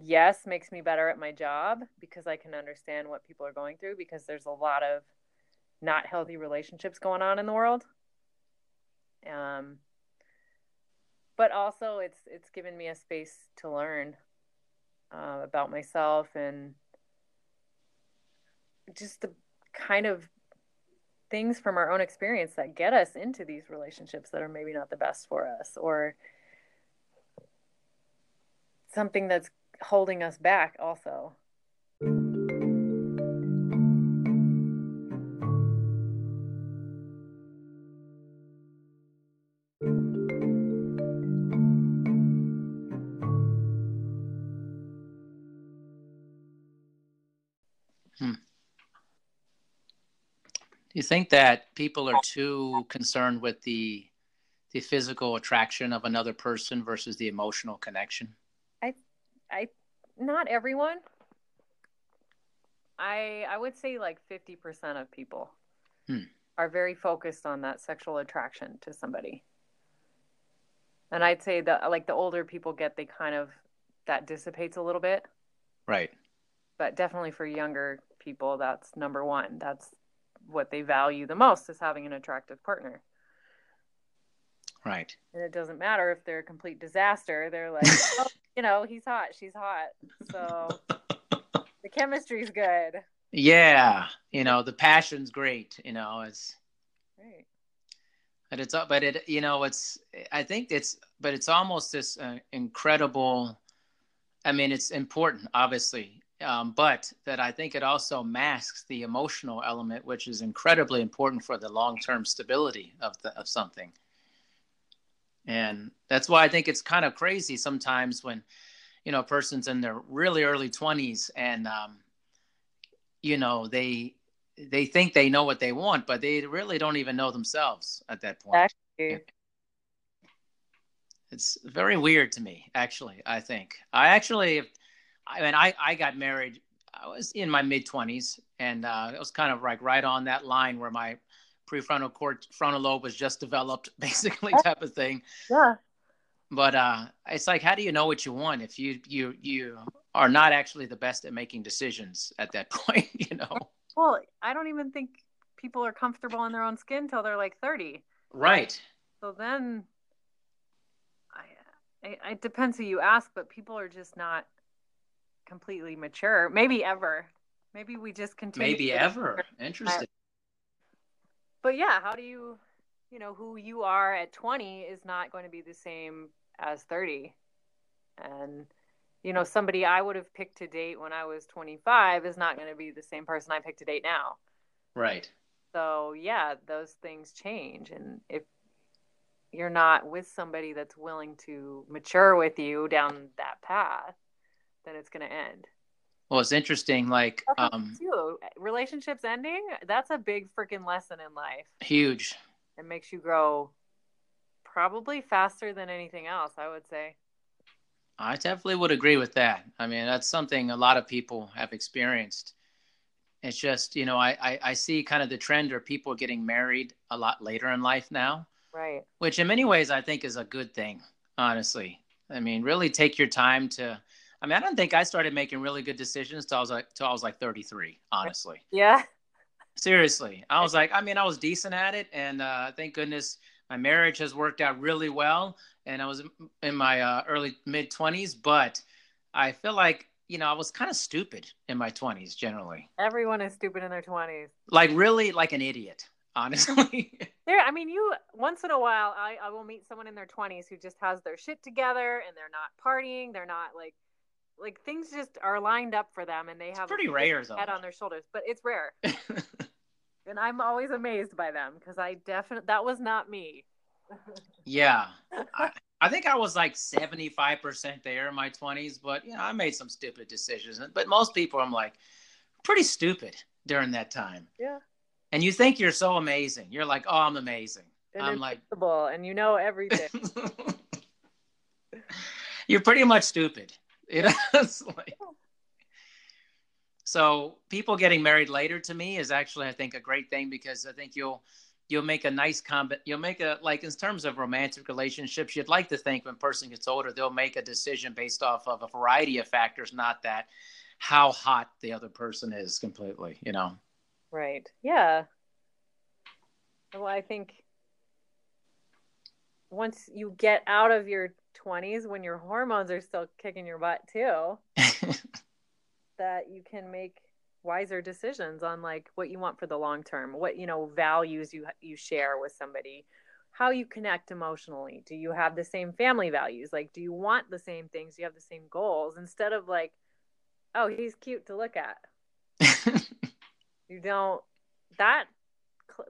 yes makes me better at my job because i can understand what people are going through because there's a lot of not healthy relationships going on in the world um but also it's it's given me a space to learn uh, about myself and just the kind of things from our own experience that get us into these relationships that are maybe not the best for us or something that's holding us back also you think that people are too concerned with the the physical attraction of another person versus the emotional connection? I I not everyone. I I would say like 50% of people Hmm. are very focused on that sexual attraction to somebody. And I'd say that like the older people get they kind of that dissipates a little bit, Right. but definitely for younger people that's number 1. That's what they value the most is having an attractive partner. Right. And it doesn't matter if they're a complete disaster. They're like, oh, you know, he's hot, she's hot. So the chemistry's good. Yeah. You know, the passion's great. You know, it's Right. but it's but it you know it's I think it's but it's almost this uh, incredible. I mean, it's important, obviously, um, but that I think it also masks the emotional element, which is incredibly important for the long-term stability of the of something. And that's why I think it's kind of crazy sometimes when, you know, a person's in their really early twenties and, um, you know, they they think they know what they want, but they really don't even know themselves at that point. Exactly. It's very weird to me, actually. I think I actually, I mean, I I got married. I was in my mid twenties, and uh, it was kind of like right on that line where my prefrontal cord frontal lobe was just developed, basically type of thing. Yeah. But uh, it's like, how do you know what you want if you you you are not actually the best at making decisions at that point? You know, Well, I don't even think people are comfortable in their own skin till they're like 30. right? So then I, I it depends who you ask, but people are just not completely mature. Maybe ever. Maybe we just continue. Maybe ever. Interesting. But yeah, how do you, you know, who you are at 20 is not going to be the same as 30. And, you know, somebody I would have picked to date when I was 25 is not going to be the same person I picked to date now. Right. So, yeah, those things change. And if you're not with somebody that's willing to mature with you down that path, then it's going to end. Well, it's interesting. Like, um, too. Relationships ending, that's a big freaking lesson in life. huge. It makes you grow probably faster than anything else, I would say. I definitely would agree with that. I mean, that's something a lot of people have experienced. It's just, you know, I, I, I see kind of the trend of people getting married a lot later in life now, Right. which in many ways I think is a good thing, honestly. I mean, really take your time to. I mean, I don't think I started making really good decisions till I was like till I was like 33, honestly. Yeah. Seriously, I was like, I mean, I was decent at it, and uh, thank goodness my marriage has worked out really well. And I was in my uh, early mid twenties, but I feel like you know I was kind of stupid in my twenties generally, Everyone is stupid in their 20s. like really like an idiot, honestly. There, I mean, you once in a while, I, I will meet someone in their 20s who just has their shit together and they're not partying. They're not like, like things just are lined up for them and they have pretty a rare, though. head on their shoulders, but it's rare. and I'm always amazed by them because I definitely, that was not me. yeah, I, I think I was like seventy five percent there in my twenties, but you know I made some stupid decisions. But most people, I'm like pretty stupid during that time. Yeah. And you think you're so amazing. You're like, oh, I'm amazing. And I'm like, and you know everything. you're pretty much stupid. Know, it's like, so people getting married later to me is actually, I think, a great thing because I think you'll you'll make a nice combat. You'll make a like in terms of romantic relationships. You'd like to think when person gets older, they'll make a decision based off of a variety of factors, not that how hot the other person is completely. You know. Right. Yeah. Well, I think once you get out of your 20s when your hormones are still kicking your butt too, that you can make wiser decisions on like what you want for the long term, what you know values you you share with somebody, how you connect emotionally. Do you have the same family values? Like do you want the same things? Do you have the same goals instead of like oh, he's cute to look at. You don't that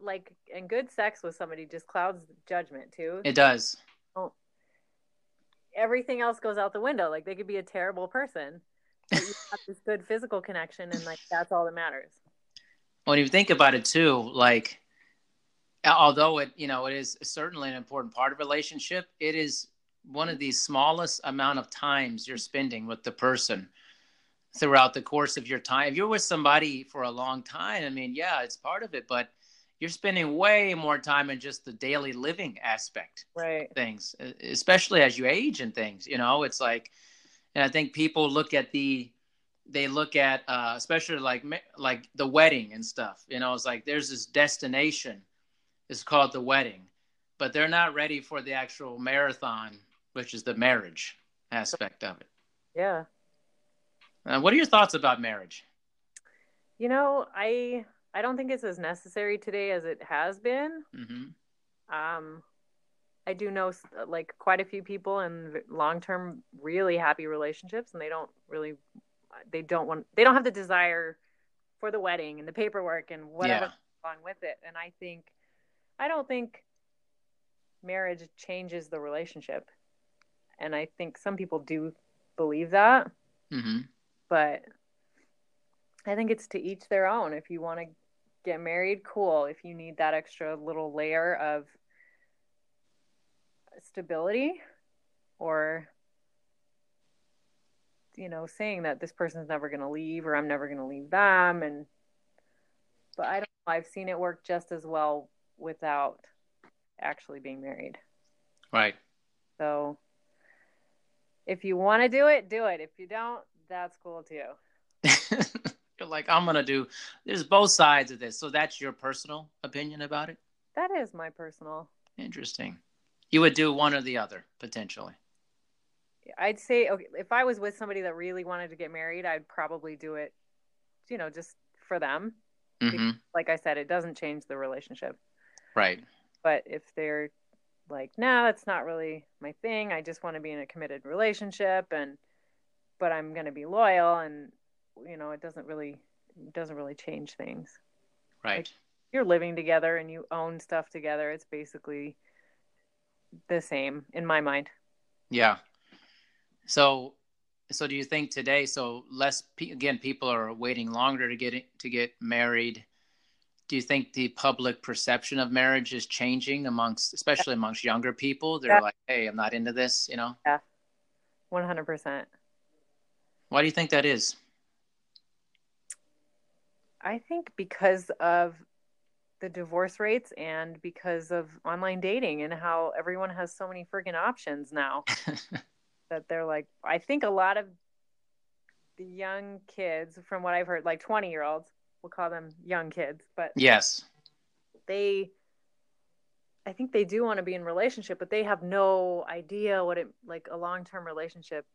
like and good sex with somebody just clouds judgment too. it does. Everything else goes out the window. Like they could be a terrible person, but you have this good physical connection, and like that's all that matters. when you think about it too like although it you know it is certainly an important part of relationship it is one of the smallest amount of times you're spending with the person throughout the course of your time. If you're with somebody for a long time, I mean, yeah, it's part of it, but you're spending way more time in just the daily living aspect right. things especially as you age and things you know? It's like and i think people look at the they look at uh, especially like like the wedding and stuff you know? It's like there's this destination it's called the wedding but they're not ready for the actual marathon which is the marriage aspect of it. Yeah. Uh, what are your thoughts about marriage? You know i I don't think it's as necessary today as it has been. Mm-hmm. Um, I do know like quite a few people in long term, really happy relationships, and they don't really, they don't want, they don't have the desire for the wedding and the paperwork and whatever yeah. along with it. And I think, I don't think marriage changes the relationship. And I think some people do believe that. Mm-hmm. But I think it's to each their own. If you want to get married, cool. If you need that extra little layer of stability or you know saying that this person's never going to leave or I'm never going to leave them and but I don't know I've seen it work just as well without actually being married. Right. So if you want to do it, do it. If you don't, that's cool too. You're like, I'm gonna do. There's both sides of this. So that's your personal opinion about it. That is my personal. Interesting. You would do one or the other potentially. I'd say okay, if I was with somebody that really wanted to get married, I'd probably do it. You know, just for them. Mm-hmm. Like I said, it doesn't change the relationship. Right. But if they're like, no, nah, that's not really my thing. I just want to be in a committed relationship, and but I'm going to be loyal and you know, it doesn't really it doesn't really change things. Right. Like, you're living together and you own stuff together. It's basically the same in my mind. Yeah. So, so do you think today? So less again, people are waiting longer to get to get married. Do you think the public perception of marriage is changing amongst, especially amongst younger people? They're yeah. like, "Hey, I'm not into this," you know. Yeah, one hundred percent. Why do you think that is? I think because of the divorce rates and because of online dating and how everyone has so many freaking options now that they're like I think a lot of the young kids from what I've heard like 20 year olds we'll call them young kids but yes. they I think they do want to be in relationship but they have no idea what it like a long-term relationship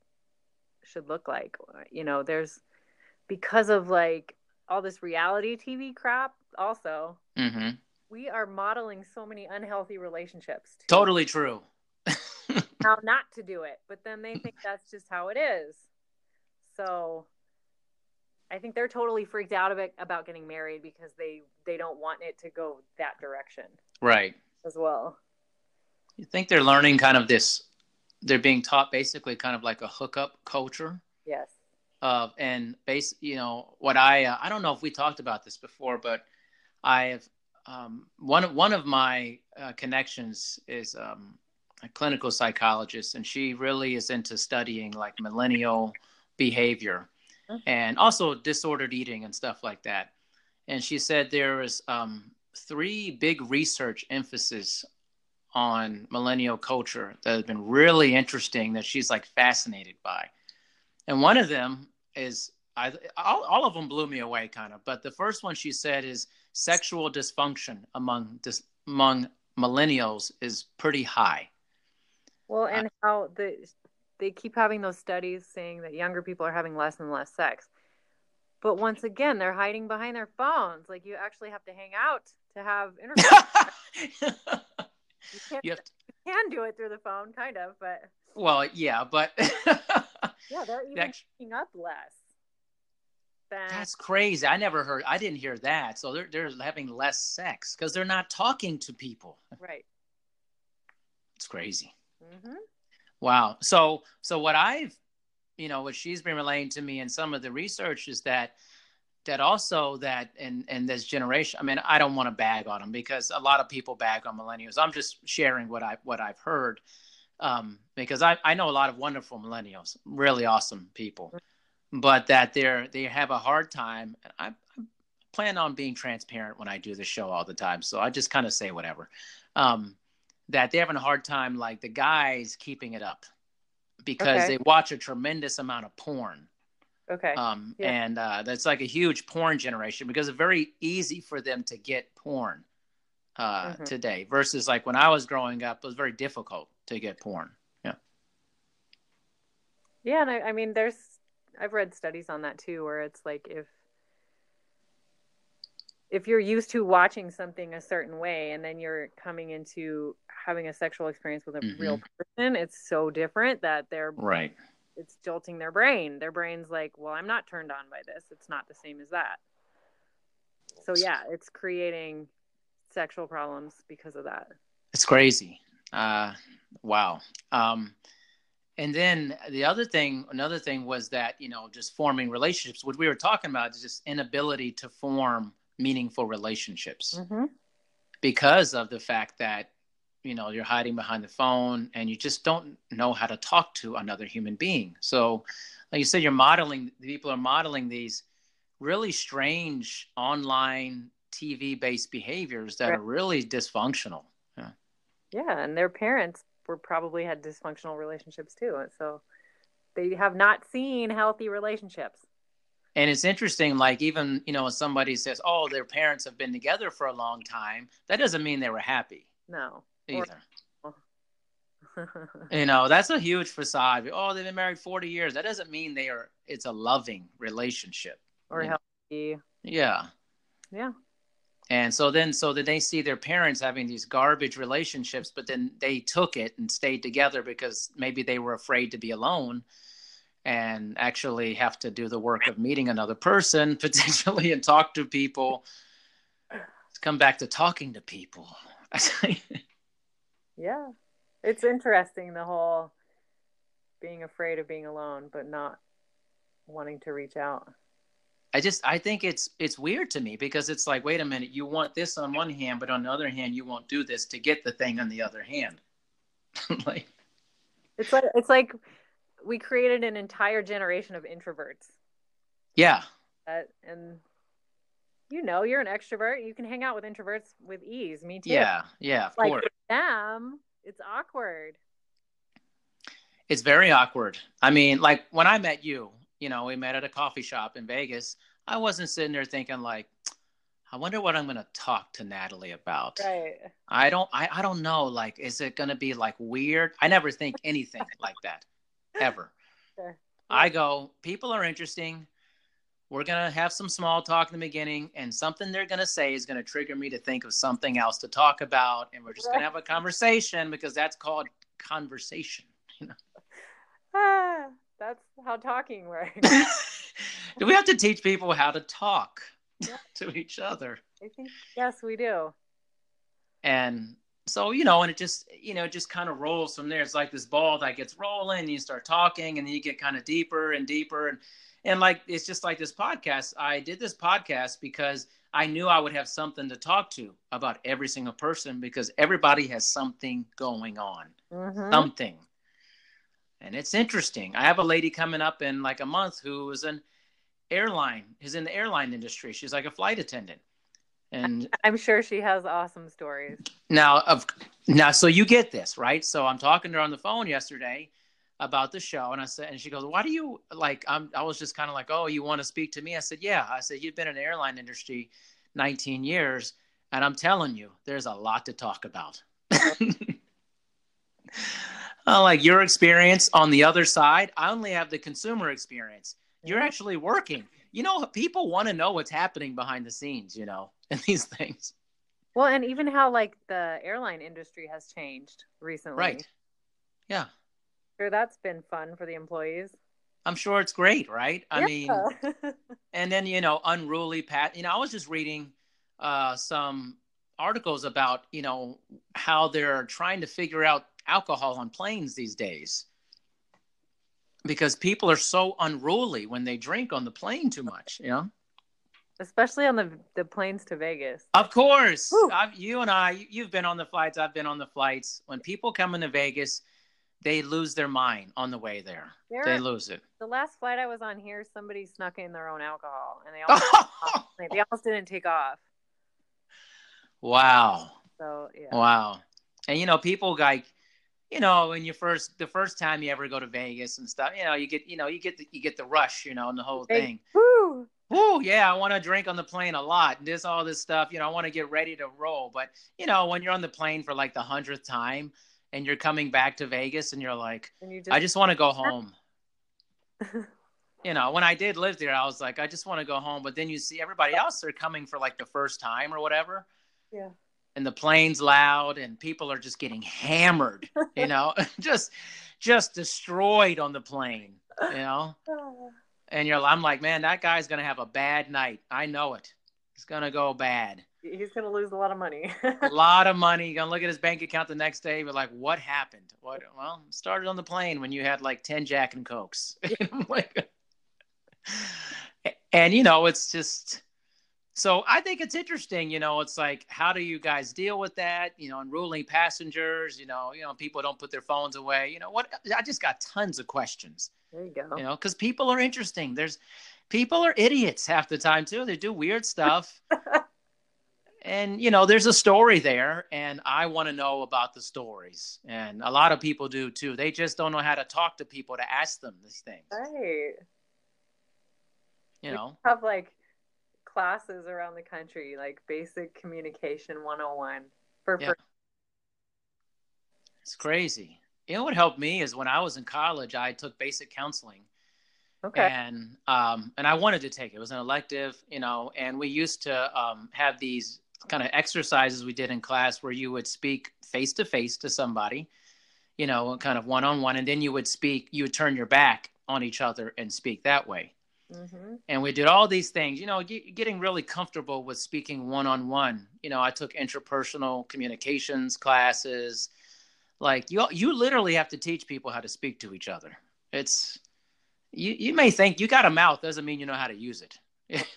should look like you know there's because of like all this reality TV crap also. Mm-hmm. We are modeling so many unhealthy relationships. Too. Totally true. how not to do it, but then they think that's just how it is. So I think they're totally freaked out of it, about getting married because they they don't want it to go that direction. Right. As well. You think they're learning kind of this they're being taught basically kind of like a hookup culture? Yes of and base you know what i uh, i don't know if we talked about this before but i have um, one of one of my uh, connections is um, a clinical psychologist and she really is into studying like millennial behavior mm-hmm. and also disordered eating and stuff like that and she said there is um, three big research emphasis on millennial culture that has been really interesting that she's like fascinated by and one of them is I, all, all of them blew me away kind of but the first one she said is sexual dysfunction among dis, among millennials is pretty high. Well and uh, how the they keep having those studies saying that younger people are having less and less sex. But once again they're hiding behind their phones. Like you actually have to hang out to have intercourse. You, you, to, you can do it through the phone kind of but well yeah but yeah, they're even Next. picking up less. Than... That's crazy. I never heard. I didn't hear that. So they're they're having less sex because they're not talking to people. Right. It's crazy. Mm-hmm. Wow. So so what I've, you know, what she's been relaying to me and some of the research is that that also that in in this generation. I mean, I don't want to bag on them because a lot of people bag on millennials. I'm just sharing what I what I've heard um, because I, I know a lot of wonderful millennials, really awesome people, but that they're they have a hard time. And I, I plan on being transparent when I do the show all the time, so I just kind of say whatever. Um, that they're having a hard time, like the guys keeping it up because okay. they watch a tremendous amount of porn. Okay. Um, yeah. and uh, that's like a huge porn generation because it's very easy for them to get porn uh, mm-hmm. today versus like when I was growing up, it was very difficult to get porn. Yeah. Yeah, and I, I mean, there's I've read studies on that too, where it's like if if you're used to watching something a certain way and then you're coming into having a sexual experience with a mm-hmm. real person, it's so different that they're right. It's jolting their brain. Their brain's like, well, I'm not turned on by this. It's not the same as that. So yeah, it's creating sexual problems because of that. It's crazy. Uh, wow. Um, and then the other thing, another thing was that you know just forming relationships. What we were talking about is just inability to form meaningful relationships mm-hmm. because of the fact that you know you're hiding behind the phone and you just don't know how to talk to another human being. So, like you said, you're modeling. People are modeling these really strange online TV based behaviors that right. are really dysfunctional. Yeah. And their parents were probably had dysfunctional relationships too. So they have not seen healthy relationships. And it's interesting, like even, you know, when somebody says, oh, their parents have been together for a long time, that doesn't mean they were happy. No. Either. You know, that's a huge facade. Oh, they've been married 40 years. That doesn't mean they are, it's a loving relationship. Or healthy. Know? Yeah. Yeah and so then so then they see their parents having these garbage relationships but then they took it and stayed together because maybe they were afraid to be alone and actually have to do the work of meeting another person potentially and talk to people. Come back to talking to people. Yeah. It's interesting the whole being afraid of being alone but not wanting to reach out I just I think it's it's weird to me because it's like, wait a minute, you want this on one hand, but on the other hand, you won't do this to get the thing on the other hand. like it's like it's like we created an entire generation of introverts. Yeah. Uh, and you know, you're an extrovert. You can hang out with introverts with ease. Me too. Yeah, yeah, of like course. them, it's awkward. It's very awkward. I mean, like when I met you, you know, we met at a coffee shop in Vegas. I wasn't sitting there thinking like, I wonder what I'm going to talk to Natalie about. Right. I don't, I, I don't know. Like, is it going to be like weird? I never think anything like that ever. Sure. I go, people are interesting. We're going to have some small talk in the beginning and something they're going to say is going to trigger me to think of something else to talk about. And we're just right. going to have a conversation because that's called conversation. You know? Ah, that's how talking works. do we have to teach people how to talk yeah. to each other? I think yes, we do. And so you know, and it just you know, it just kind of rolls from there. It's like this ball that gets rolling. And you start talking, and then you get kind of deeper and deeper, and and like it's just like this podcast. I did this podcast because I knew I would have something to talk to about every single person because everybody has something going on, mm-hmm. something and it's interesting. I have a lady coming up in like a month who is an airline, is in the airline industry. She's like a flight attendant. And I'm sure she has awesome stories. Now, of now, so you get this, right? So I'm talking to her on the phone yesterday about the show, and I said, and she goes, "Why do you like?" I'm, I was just kind of like, "Oh, you want to speak to me?" I said, "Yeah." I said, "You've been in the airline industry 19 years, and I'm telling you, there's a lot to talk about." uh, like your experience on the other side. I only have the consumer experience. You're actually working. You know, people want to know what's happening behind the scenes, you know, in these things. Well, and even how like the airline industry has changed recently. Right. Yeah. Sure, that's been fun for the employees. I'm sure it's great, right? I yeah. mean, and then you know, unruly pat. You know, I was just reading uh, some articles about you know how they're trying to figure out alcohol on planes these days because people are so unruly when they drink on the plane too much, you know? Especially on the the planes to Vegas. Of course. you and I, you've been on the flights, I've been on the flights. When people come into Vegas, they lose their mind on the way there. There- They lose it. The last flight I was on here, somebody snuck in their own alcohol, and they almost, they almost didn't take off. wow. So yeah, Wow. And you know, people like, you know, when you first the first time you ever go to Vegas and stuff, you know, you get you know, you get the, you get the rush, you know, and the whole Hey. thing. woo, Woo, yeah, I want to drink on the plane a lot. And this all this stuff, you know, I want to get ready to roll. But you know, when you're on the plane for like the hundredth time and you're coming back to Vegas and you're like, and you just, I just want to go home. you know, when I did live there, I was like, I just want to go home. But then you see everybody else, they're coming for like the first time or whatever. yeah, And the plane's loud and people are just getting hammered, you know, just just destroyed on the plane, you know. And you're I'm like, man, that guy's gonna have a bad night. I know it. It's gonna go bad. he's gonna lose a lot of money. A lot of money. You're gonna look at his bank account the next day, but like, what happened? What well, started on the plane when you had like ten Jack and Cokes. like and you know, it's just so I think it's interesting, you know, it's like how do you guys deal with that? You know, unruly passengers, you know, you know, people don't put their phones away. You know, what I just got tons of questions there you go. you know because people are interesting there's people are idiots half the time too they do weird stuff and you know there's a story there and i want to know about the stories and a lot of people do too they just don't know how to talk to people to ask them these things Right. you know Have like classes around the country, like basic communication 101 for Yeah. it's crazy you know what helped me is when i was in college i took basic counseling okay. and um, and I wanted to take it. It was an elective, you know, and we used to um, have these kind of exercises we did in class where you would speak face to face to somebody, you know, kind of one on one, and then you would speak, you would turn your back on each other and speak that way. Hmm And we did all these things, you know, get, getting really comfortable with speaking one on one. You know, I took interpersonal communications classes. Like you, you literally have to teach people how to speak to each other. It's you. You may think you got a mouth doesn't mean you know how to use it.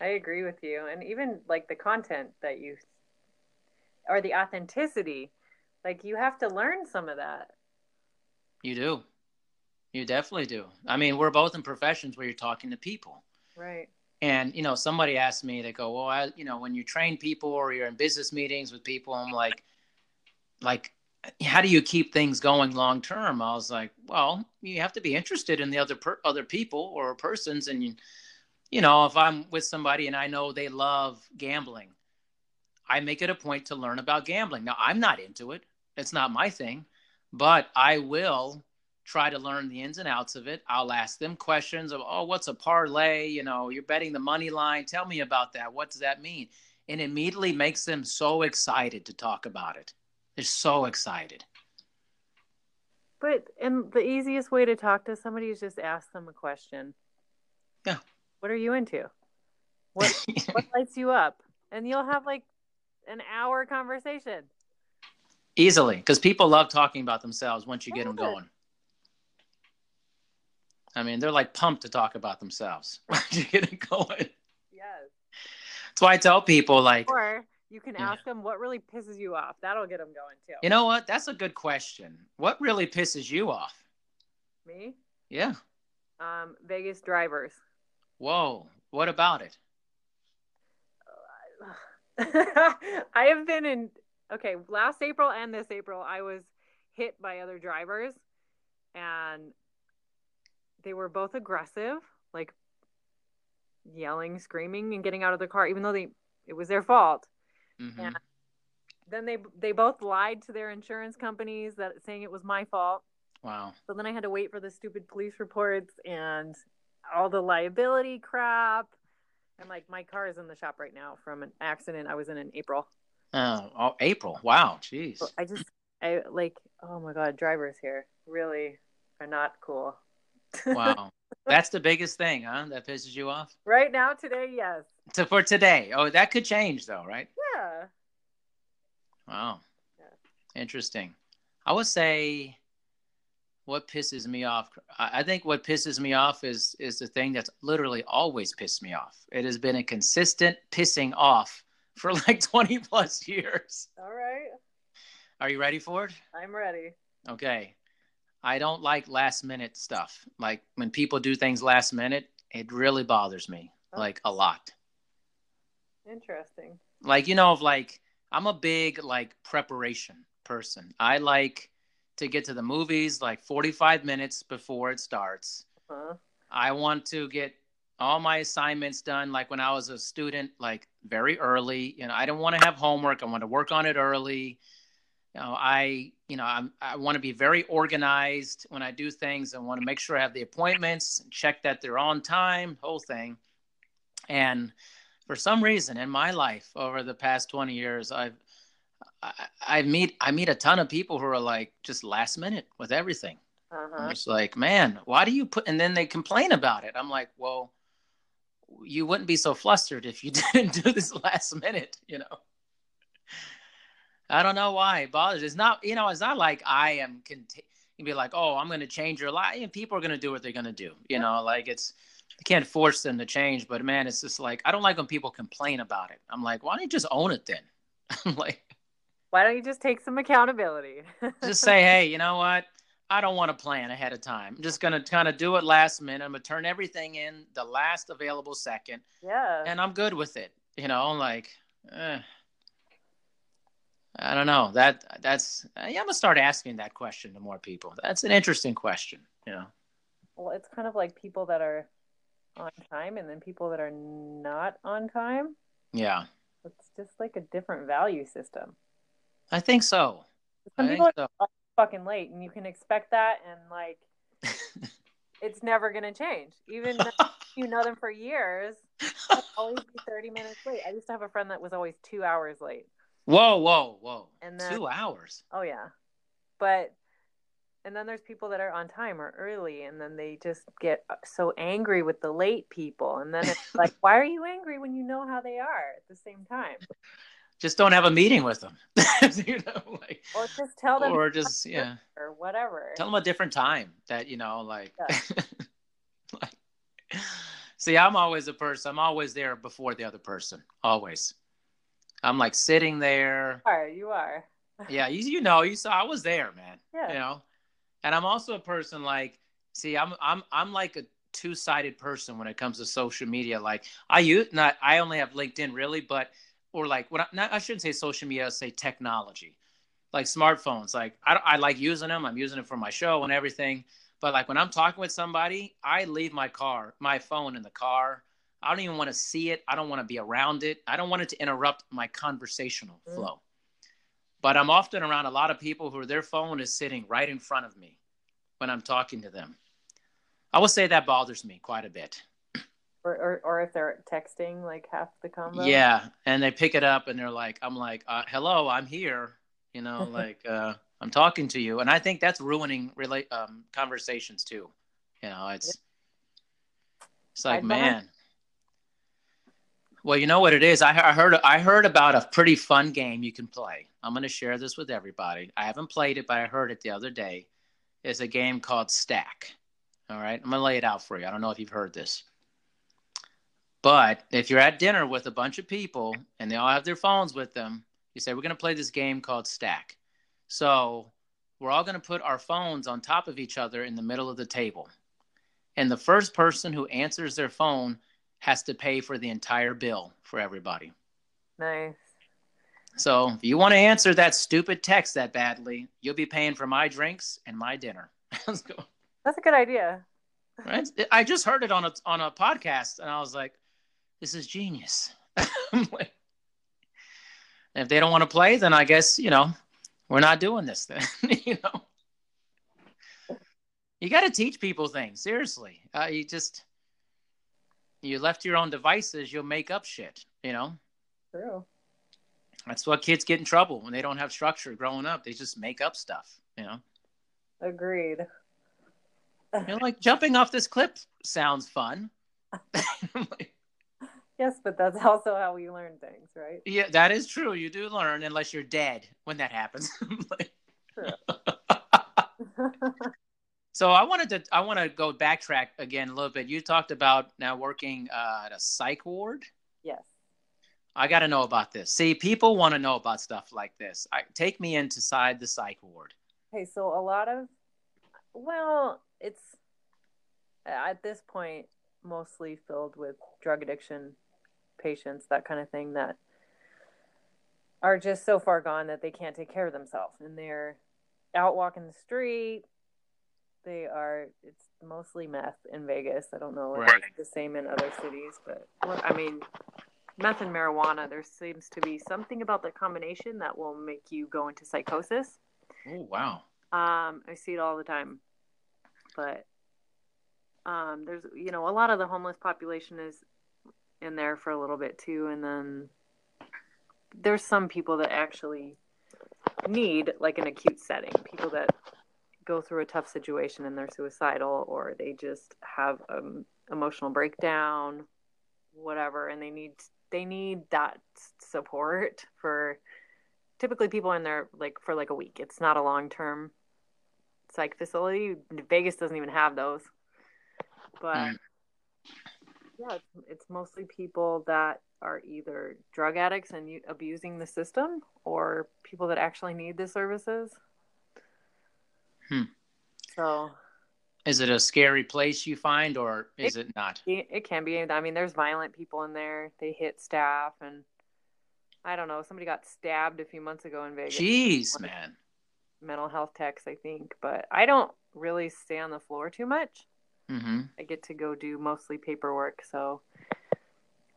I agree with you. And even like the content that you, or the authenticity, like you have to learn some of that. you do. You definitely do. I mean, we're both in professions where you're talking to people. Right. And you know, somebody asked me, they go, "Well, I, you know, when you train people or you're in business meetings with people, I'm like, like, how do you keep things going long term?" I was like, "Well, you have to be interested in the other per- other people or persons, and you, you know, if I'm with somebody and I know they love gambling, I make it a point to learn about gambling. Now, I'm not into it; it's not my thing, but I will." Try to learn the ins and outs of it. I'll ask them questions of, oh, what's a parlay? You know, you're betting the money line. Tell me about that. What does that mean? And immediately makes them so excited to talk about it. They're so excited. But and the easiest way to talk to somebody is just ask them a question. Yeah. What are you into? What what lights you up? And you'll have like an hour conversation. Easily, because people love talking about themselves once you get them going. I mean, they're like pumped to talk about themselves you get it going. Yes. That's why I tell people, like, Or you can Yeah. ask them what really pisses you off. That'll get them going too. you know what? That's a good question. What really pisses you off? Me? Yeah. Um, Vegas drivers. Whoa. What about it? I have been in okay, last April and this April I was hit by other drivers and they were both aggressive, like yelling, screaming and getting out of the car even though they it was their fault. Mhm. Yeah. Then they they both lied to their insurance companies that saying it was my fault. Wow. So then I had to wait for the stupid police reports and all the liability crap. And like my car is in the shop right now from an accident I was in in April. Oh, oh, April. Wow. Jeez. I just I like oh my god, drivers here really are not cool. Wow. That's the biggest thing, huh? That pisses you off? right now today, yes. So for today. Oh, that could change though, right? Yeah. Wow. Yeah. Interesting. I would say what pisses me off. I I think what pisses me off is is the thing that's literally always pissed me off. It has been a consistent pissing off for like 20 plus years. All right. Are you ready for it? I'm ready. Okay. I don't like last minute stuff. Like when people do things last minute, it really bothers me. Oh. Like a lot. Interesting. Like you know, of like I'm a big like preparation person. I like to get to the movies like 45 minutes before it starts. Huh? I want to get all my assignments done like when I was a student, like very early. You know, I don't want to have homework. I want to work on it early. You know, I, you know, I'm, I want to be very organized when I do things. I want to make sure I have the appointments, check that they're on time, whole thing. And for some reason in my life over the past 20 years, I've, I, I meet, I meet a ton of people who are like just last minute with everything. Uh-huh. just like, man, why do you put? And then they complain about it. I'm like, well, you wouldn't be so flustered if you didn't do this last minute, you know. I don't know why it bothers. It's not, you know, it's not like I am. Cont- you'd be like, oh, I'm going to change your life. And people are going to do what they're going to do, you know. Like it's, you can't force them to change. But man, it's just like I don't like when people complain about it. I'm like, why don't you just own it then? I'm like, Why don't you just take some accountability? just say, hey, you know what? I don't want to plan ahead of time. I'm just gonna kind of do it last minute. I'm gonna turn everything in the last available second, yeah. and I'm good with it. You know, like, eh. I don't know. That that's. I'm gonna start asking that question to more people. That's an interesting question. You know. Well, it's kind of like people that are on time and then people that are not on time. Yeah, It's just like a different value system. I think so. Some I people think are so. fucking late, and you can expect that, and like, it's never gonna change. Even if you know them for years, always be thirty minutes late. I used to have a friend that was always two hours late. Whoa, whoa, whoa! And then- Two hours. Oh yeah, but and then there's people that are on time or early, and then they just get so angry with the late people, and then it's like, why are you angry when you know how they are at the same time? Just don't have a meeting with them. you know, like, Or just tell them or just yeah. or whatever. tell them a different time that you know like, like see i'm always a person i'm always there before the other person always i'm like sitting there You are you are? yeah you, you know you saw i was there man Yeah. you know and i'm also a person like see i'm i'm i'm like a two-sided person when it comes to social media like i use not i only have linkedin really but or like what I, not, I shouldn't say social media I say technology like smartphones like I, I like using them i'm using it for my show and everything but like when i'm talking with somebody i leave my car my phone in the car i don't even want to see it. I don't want to be around it. I don't want it to interrupt my conversational Mm. flow. But i'm often around a lot of people who their phone is sitting right in front of me when i'm talking to them. I will say that bothers me quite a bit. Or, or or if they're texting like half the combo. yeah and they pick it up and they're like i'm like uh, hello i'm here you know like uh, i'm talking to you. And i think that's ruining relate um, conversations too. You know it's it's like I'd man well you know what it is. I, I heard i heard about a pretty fun game you can play. I'm going to share this with everybody. I haven't played it but i heard it the other day. It's a game called stack. All right? I'm going to lay it out for you. I don't know if you've heard this. But if you're at dinner with a bunch of people and they all have their phones with them, you say, We're going to play this game called Stack. So we're all going to put our phones on top of each other in the middle of the table. And the first person who answers their phone has to pay for the entire bill for everybody. Nice. So if you want to answer that stupid text that badly, you'll be paying for my drinks and my dinner. Let's go. That's a good idea. Right? I just heard it on a on a podcast, and I was like, "This is genius." Like, if they don't want to play, then I guess you know we're not doing this. Then you know, you got to teach people things. Seriously, uh, you just you left your own devices, you'll make up shit. You know, True. that's what kids get in trouble when they don't have structure growing up. They just make up stuff. You know. Agreed. You're like jumping off this cliff sounds fun. Yes, but that's also how we learn things, right? yeah, that is true. You do learn unless you're dead when that happens. True. so I wanted to I want to go backtrack again a little bit. You talked about now working uh, at a psych ward. yes. I got to know about this. See, people want to know about stuff like this. I, take me inside the psych ward. Okay, so a lot of, well, it's at this point mostly filled with drug addiction patients, that kind of thing, that are just so far gone that they can't take care of themselves. And they're out walking the street. They are, it's mostly meth in Vegas. I don't know if right. it's the same in other cities, but I mean, meth and marijuana, there seems to be something about the combination that will make you go into psychosis. Oh wow! Um, I see it all the time, but um, there's you know a lot of the homeless population is in there for a little bit too, and then there's some people that actually need like an acute setting, people that go through a tough situation and they're suicidal or they just have um, emotional breakdown whatever and they need they need that support for typically people in there like for like a week. It's not a long term psych facility. Vegas doesn't even have those. But yeah, it's, it's, mostly people that are either drug addicts and abusing the system or people that actually need the services. Hmm. So is it a scary place you find, or is it, it not? It can be. I mean, there's violent people in there. They hit staff, and I don't know. Somebody got stabbed a few months ago in Vegas. Jeez, man. Mental health techs, I think, but I don't really stay on the floor too much. Mm-hmm. I get to go do mostly paperwork, so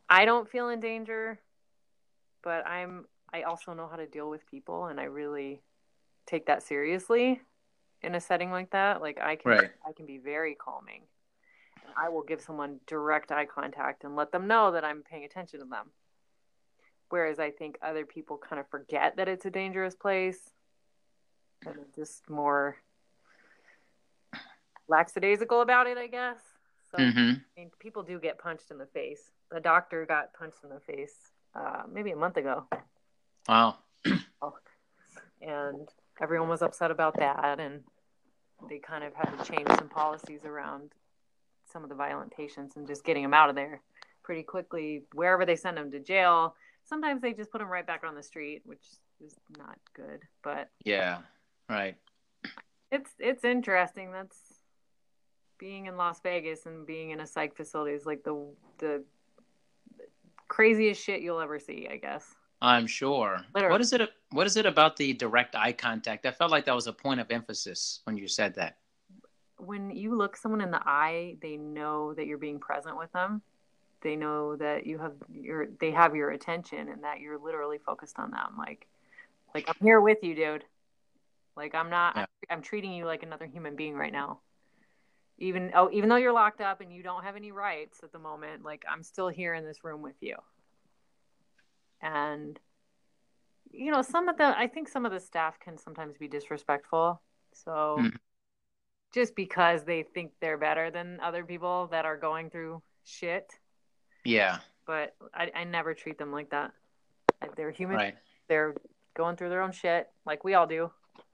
I don't feel in danger. But I'm. I also know how to deal with people, and I really take that seriously in a setting like that like i can right. i can be very calming. I will give someone direct eye contact and let them know that i'm paying attention to them. Whereas i think other people kind of forget that it's a dangerous place and just more lackadaisical about it i guess. So mm-hmm. I mean, people do get punched in the face. The doctor got punched in the face uh, maybe a month ago. Wow. And everyone was upset about that and they kind of had to change some policies around some of the violent patients and just getting them out of there pretty quickly. Wherever they send them to jail sometimes they just put them right back on the street which is not good but yeah right. It's it's interesting. That's being in las vegas and being in a psych facility is like the the craziest shit you'll ever see i guess I'm sure. Literally. What is it? What is it about the direct eye contact? I felt like that was a point of emphasis when you said that. When you look someone in the eye, they know that you're being present with them. They know that you have your they have your attention and that you're literally focused on them. Like, like I'm here with you, dude. Like I'm not. Yeah. I'm, I'm treating you like another human being right now. Even oh, even though you're locked up and you don't have any rights at the moment, like I'm still here in this room with you and you know some of the i think some of the staff can sometimes be disrespectful. So mm. just because they think they're better than other people that are going through shit. Yeah. But i, I never treat them like that. They're human. Right. they're going through their own shit like we all do.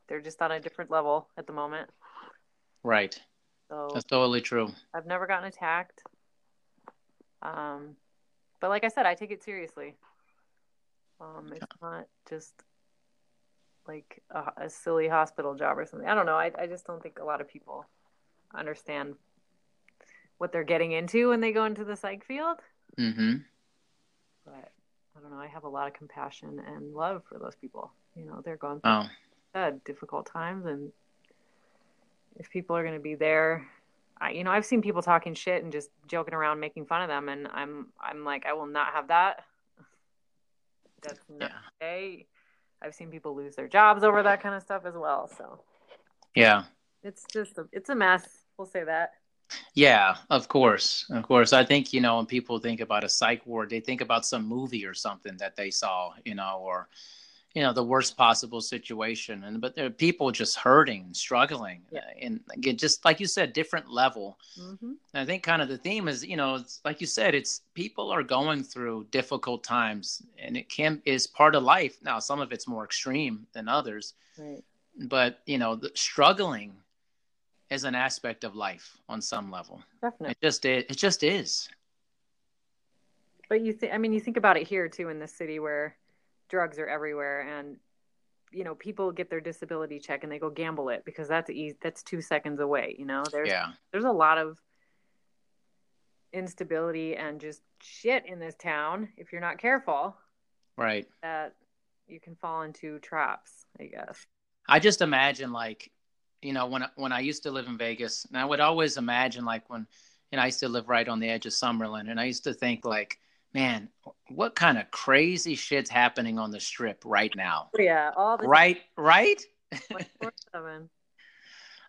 They're just on a different level at the moment. Right. So that's totally true. I've never gotten attacked. Um but like i said i take it seriously um, it's not just like a, a, silly hospital job or something. I don't know. I, I just don't think a lot of people understand what they're getting into when they go into the psych field. Mm-hmm. But I don't know. I have a lot of compassion and love for those people. You know, they're going through oh. difficult times, and if people are going to be there, I, you know, I've seen people talking shit and just joking around, making fun of them, and I'm, I'm like, I will not have that. That's not yeah. okay. I've seen people lose their jobs over that kind of stuff as well. So yeah, it's just a, it's a mess. We'll say that. Yeah, of course, of course. I think you know when people think about a psych ward, they think about some movie or something that they saw, you know, or you know the worst possible situation and but there are people just hurting and struggling yeah. and just like you said different level mm-hmm. i think kind of the theme is you know it's like you said it's people are going through difficult times and it can is part of life now some of it's more extreme than others right. but you know the, struggling is an aspect of life on some level Definitely. it just it, it just is But you think, I mean, you think about it here too in the city where drugs are everywhere and you know people get their disability check and they go gamble it because that's easy that's two seconds away you know there's Yeah. there's a lot of instability and just shit in this town if you're not careful Right. that you can fall into traps i guess I just imagine like, you know, when when I used to live in Vegas, and I would always imagine like when, and I used to live right on the edge of Summerlin, and I used to think like, man, what kind of crazy shit's happening on the strip right now? Oh, yeah all the Right, right.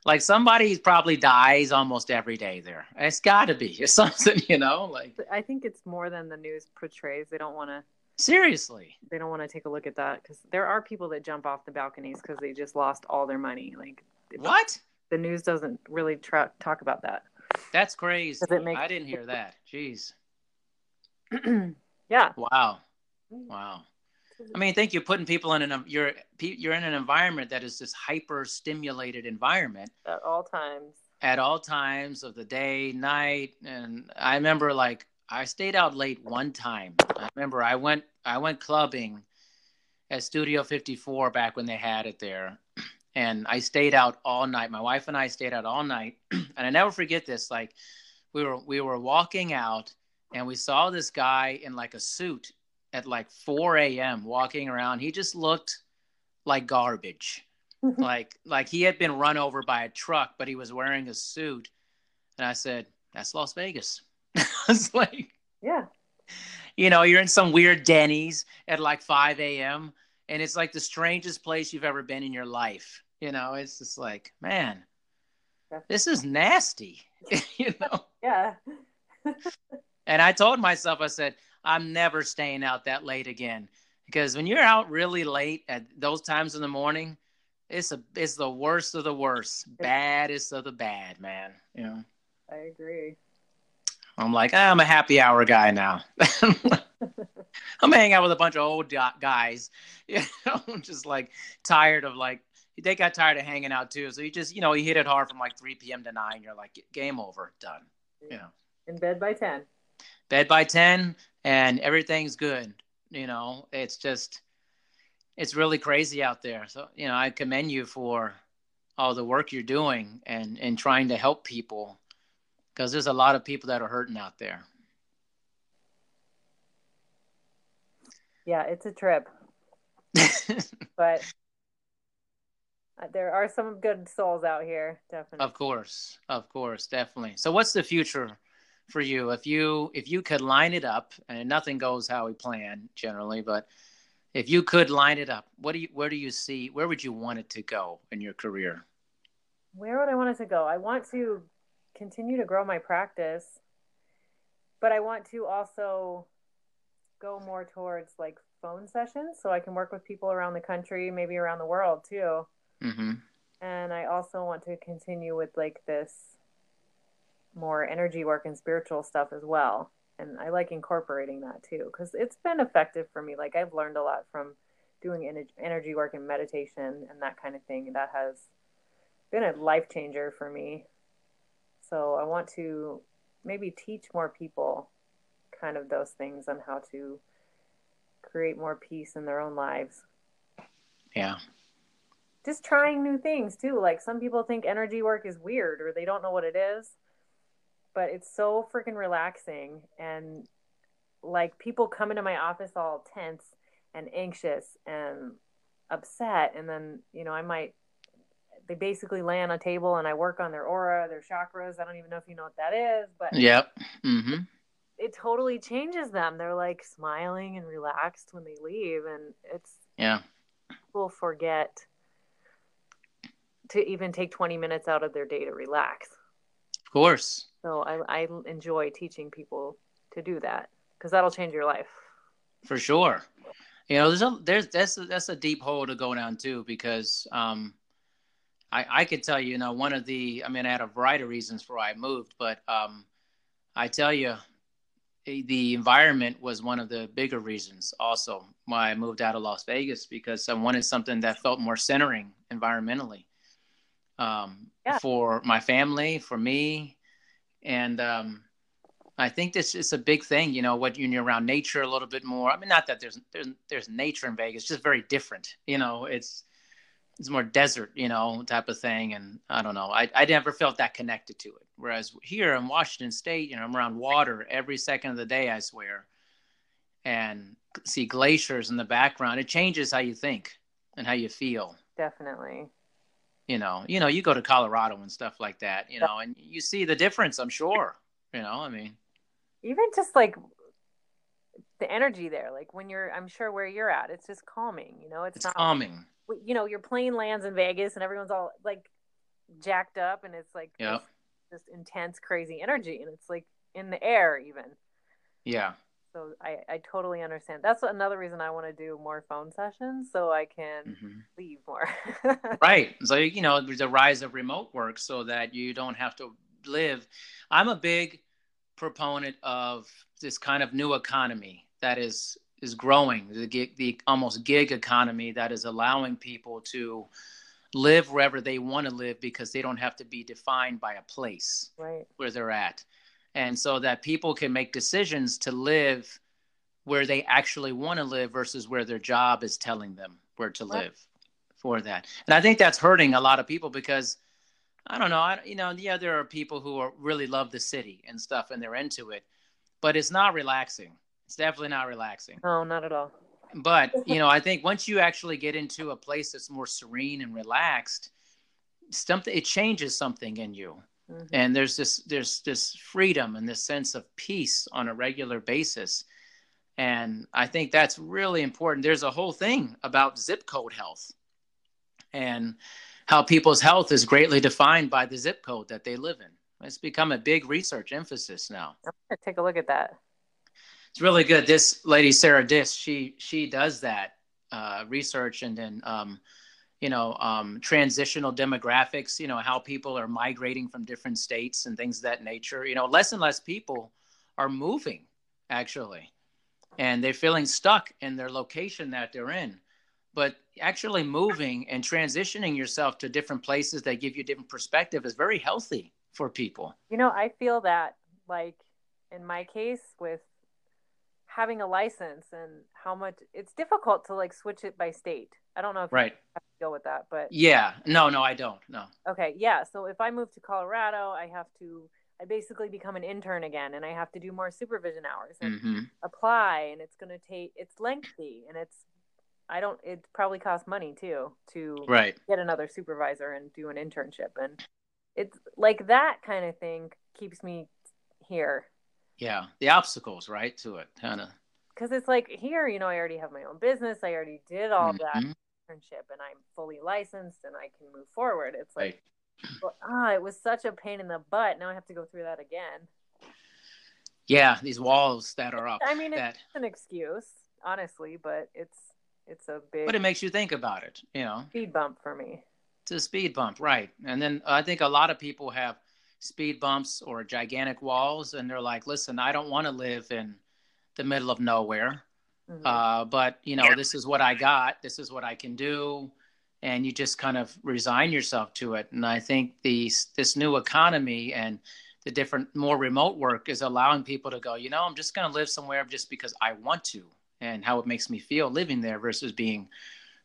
Like somebody probably dies almost every day there. It's got to be or something, you know. Like i think it's more than the news portrays they don't want to seriously, they don't want to take a look at that because there are people that jump off the balconies because they just lost all their money like what? the news doesn't really tra- talk about that That's crazy. Make- I didn't hear that. Jeez. yeah Wow. Mm. Wow. I mean, thank you're putting people in an you're you're in an environment that is this hyper stimulated environment at all times at all times of the day, night, and I remember like I stayed out late one time. I remember I went I went clubbing at Studio 54 back when they had it there, and I stayed out all night. My wife and I stayed out all night, and I never forget this. Like we were we were walking out, and we saw this guy in like a suit at like 4 a.m. walking around. He just looked like garbage mm-hmm. like like he had been run over by a truck, but he was wearing a suit. And I said, "That's Las Vegas." I was like yeah you know you're in some weird Denny's at like 5 a.m. and it's like the strangest place you've ever been in your life. You know, it's just like, man, this is nasty. you know. yeah And I told myself, I said, I'm never staying out that late again. Because when you're out really late at those times in the morning, it's a it's the worst of the worst. Baddest of the bad, man. You know. i agree I'm like, ah, I'm a happy hour guy now. I'm hanging out with a bunch of old guys. You know, I'm just like tired of like they got tired of hanging out too. So you just, you know, you hit it hard from like 3 p.m. to 9. You're like, game over, done. You know. in bed by 10 bed by 10 and everything's good. You know it's just it's really crazy out there. So you know i commend you for all the work you're doing and and trying to help people because there's a lot of people that are hurting out there. Yeah it's a trip. But uh, there are some good souls out here definitely. Of course of course definitely. So what's the future for you if you if you could line it up and nothing goes how we plan generally but if you could line it up what do you where do you see where would you want it to go in your career where would I want it to go? I want to continue to grow my practice, but I want to also go more towards like phone sessions so I can work with people around the country, maybe around the world too. mm-hmm And I also want to continue with like this more energy work and spiritual stuff as well. And I like incorporating that too because it's been effective for me. Like I've learned a lot from doing energy work and meditation and that kind of thing. That has been a life changer for me. So I want to maybe teach more people kind of those things on how to create more peace in their own lives. yeah Just trying new things too. Like some people think energy work is weird or they don't know what it is, but it's so freaking relaxing. And like people come into my office all tense and anxious and upset. And then, you know, I might they basically lay on a table and I work on their aura, their chakras. I don't even know if you know what that is, but Yep. Mm-hmm. it totally changes them. They're like smiling and relaxed when they leave, and it's Yeah. people forget to even take 20 minutes out of their day to relax. Of course. So I, I enjoy teaching people to do that because that'll change your life. For sure. You know, there's a there's that's a, that's a deep hole to go down too because um, I I could tell you, you know, one of the I mean, I had a variety of reasons for why I moved, but um, I tell you, eh, the environment was one of the bigger reasons also why I moved out of Las Vegas because I wanted something that felt more centering environmentally um, Yeah. for my family, for me, and um, I think this is a big thing, you know, what you're around nature a little bit more. I mean, not that there's there's there's nature in Vegas, just very different. You know, it's it's more desert, you know, type of thing. And I don't know, I I never felt that connected to it. Whereas here in Washington State, you know, I'm around water every second of the day, I swear, and see glaciers in the background. It changes how you think and how you feel. Definitely. You know, you know, you go to Colorado and stuff like that, you know, and you see the difference. I'm sure. You know, I mean even just like the energy there like when you're i'm sure where you're at it's just calming you know it's, it's not calming you know your plane lands in vegas and everyone's all like jacked up and it's like yeah this, this intense crazy energy and it's like in the air even yeah so I, I totally understand that's another reason i want to do more phone sessions so i can mm-hmm. leave more right so you know there's a rise of remote work so that you don't have to live i'm a big proponent of this kind of new economy that is is growing the gig, the almost gig economy that is allowing people to live wherever they want to live because they don't have to be defined by a place right. where they're at and so that people can make decisions to live where they actually want to live versus where their job is telling them where to right. live for that and i think that's hurting a lot of people because I don't know. I, you know, yeah, there are people who are, really love the city and stuff, and they're into it, but it's not relaxing. It's definitely not relaxing. No, not at all. But you know, I think once you actually get into a place that's more serene and relaxed, something it changes something in you, mm-hmm. and there's this there's this freedom and this sense of peace on a regular basis, and I think that's really important. There's a whole thing about zip code health, and how people's health is greatly defined by the zip code that they live in. It's become a big research emphasis now. I'm gonna take a look at that. It's really good. This lady Sarah Dis, she she does that uh, research and then um, you know um, transitional demographics. You know how people are migrating from different states and things of that nature. You know, less and less people are moving actually, and they're feeling stuck in their location that they're in but actually moving and transitioning yourself to different places that give you different perspective is very healthy for people. You know, I feel that like in my case with having a license and how much it's difficult to like switch it by state. I don't know if right. you have to deal with that, but yeah, no, no, I don't. No. Okay, yeah. So if I move to Colorado, I have to I basically become an intern again and I have to do more supervision hours and mm-hmm. apply and it's going to take it's lengthy and it's I don't. It probably costs money too to right. get another supervisor and do an internship, and it's like that kind of thing keeps me here. Yeah, the obstacles, right, to it, kind of. Because it's like here, you know, I already have my own business. I already did all mm-hmm. that internship, and I'm fully licensed, and I can move forward. It's like, right. ah, it was such a pain in the butt. Now I have to go through that again. Yeah, these walls that are up. I mean, that... it's an excuse, honestly, but it's it's a big but it makes you think about it you know speed bump for me it's a speed bump right and then i think a lot of people have speed bumps or gigantic walls and they're like listen i don't want to live in the middle of nowhere mm-hmm. uh, but you know this is what i got this is what i can do and you just kind of resign yourself to it and i think the this new economy and the different more remote work is allowing people to go you know i'm just going to live somewhere just because i want to and how it makes me feel living there versus being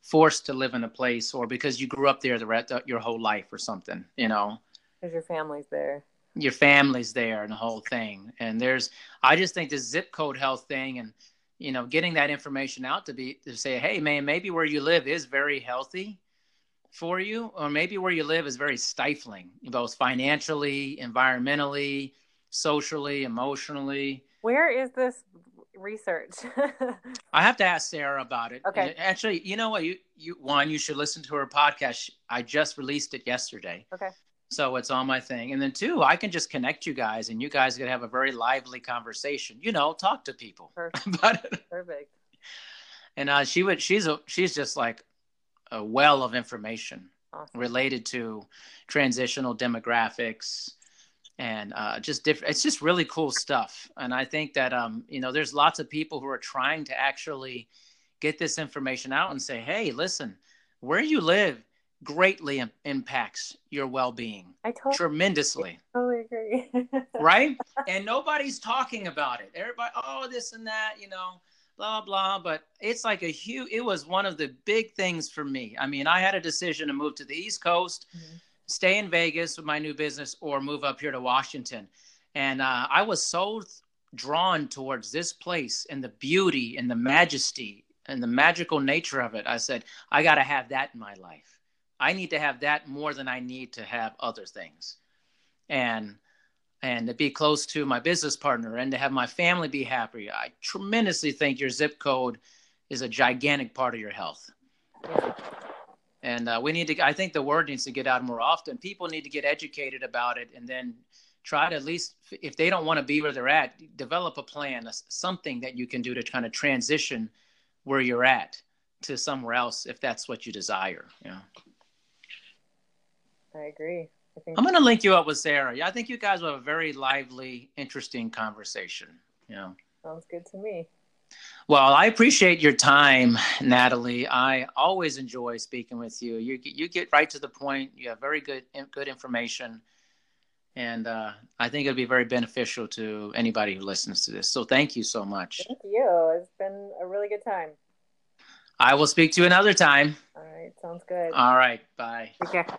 forced to live in a place or because you grew up there the rest of your whole life or something, you know. Because your family's there. Your family's there and the whole thing. And there's, I just think the zip code health thing and, you know, getting that information out to be, to say, hey, man, maybe where you live is very healthy for you, or maybe where you live is very stifling, both financially, environmentally, socially, emotionally. Where is this research. I have to ask Sarah about it. Okay. Actually, you know what? You you one, you should listen to her podcast. I just released it yesterday. Okay. So it's on my thing. And then two, I can just connect you guys and you guys can have a very lively conversation. You know, talk to people Perfect. Perfect. And uh, she would she's a she's just like a well of information awesome. related to transitional demographics, and uh, just different. It's just really cool stuff. And I think that um, you know, there's lots of people who are trying to actually get this information out and say, hey, listen, where you live greatly impacts your well-being. I totally, tremendously. I totally agree. right? And nobody's talking about it. Everybody, oh, this and that, you know, blah blah. But it's like a huge. It was one of the big things for me. I mean, I had a decision to move to the East Coast, mm-hmm. stay in Vegas with my new business, or move up here to Washington. And uh, I was so drawn towards this place and the beauty and the majesty and the magical nature of it. I said, I got to have that in my life. I need to have that more than I need to have other things. And and to be close to my business partner and to have my family be happy. I tremendously think your zip code is a gigantic part of your health. And uh, we need to, I think the word needs to get out more often. People need to get educated about it and then try to at least, if they don't want to be where they're at, develop a plan, something that you can do to kind of transition where you're at to somewhere else if that's what you desire. Yeah. I agree. I think I'm going to link you up with Sarah. Yeah, I think you guys will have a very lively, interesting conversation. Yeah. Sounds good to me. Well, I appreciate your time, Natalie. I always enjoy speaking with you. You you get right to the point. You have very good good information, and uh, I think it'll be very beneficial to anybody who listens to this. So, thank you so much. Thank you. It's been a really good time. I will speak to you another time. All right. Sounds good. All right. Bye. Take care.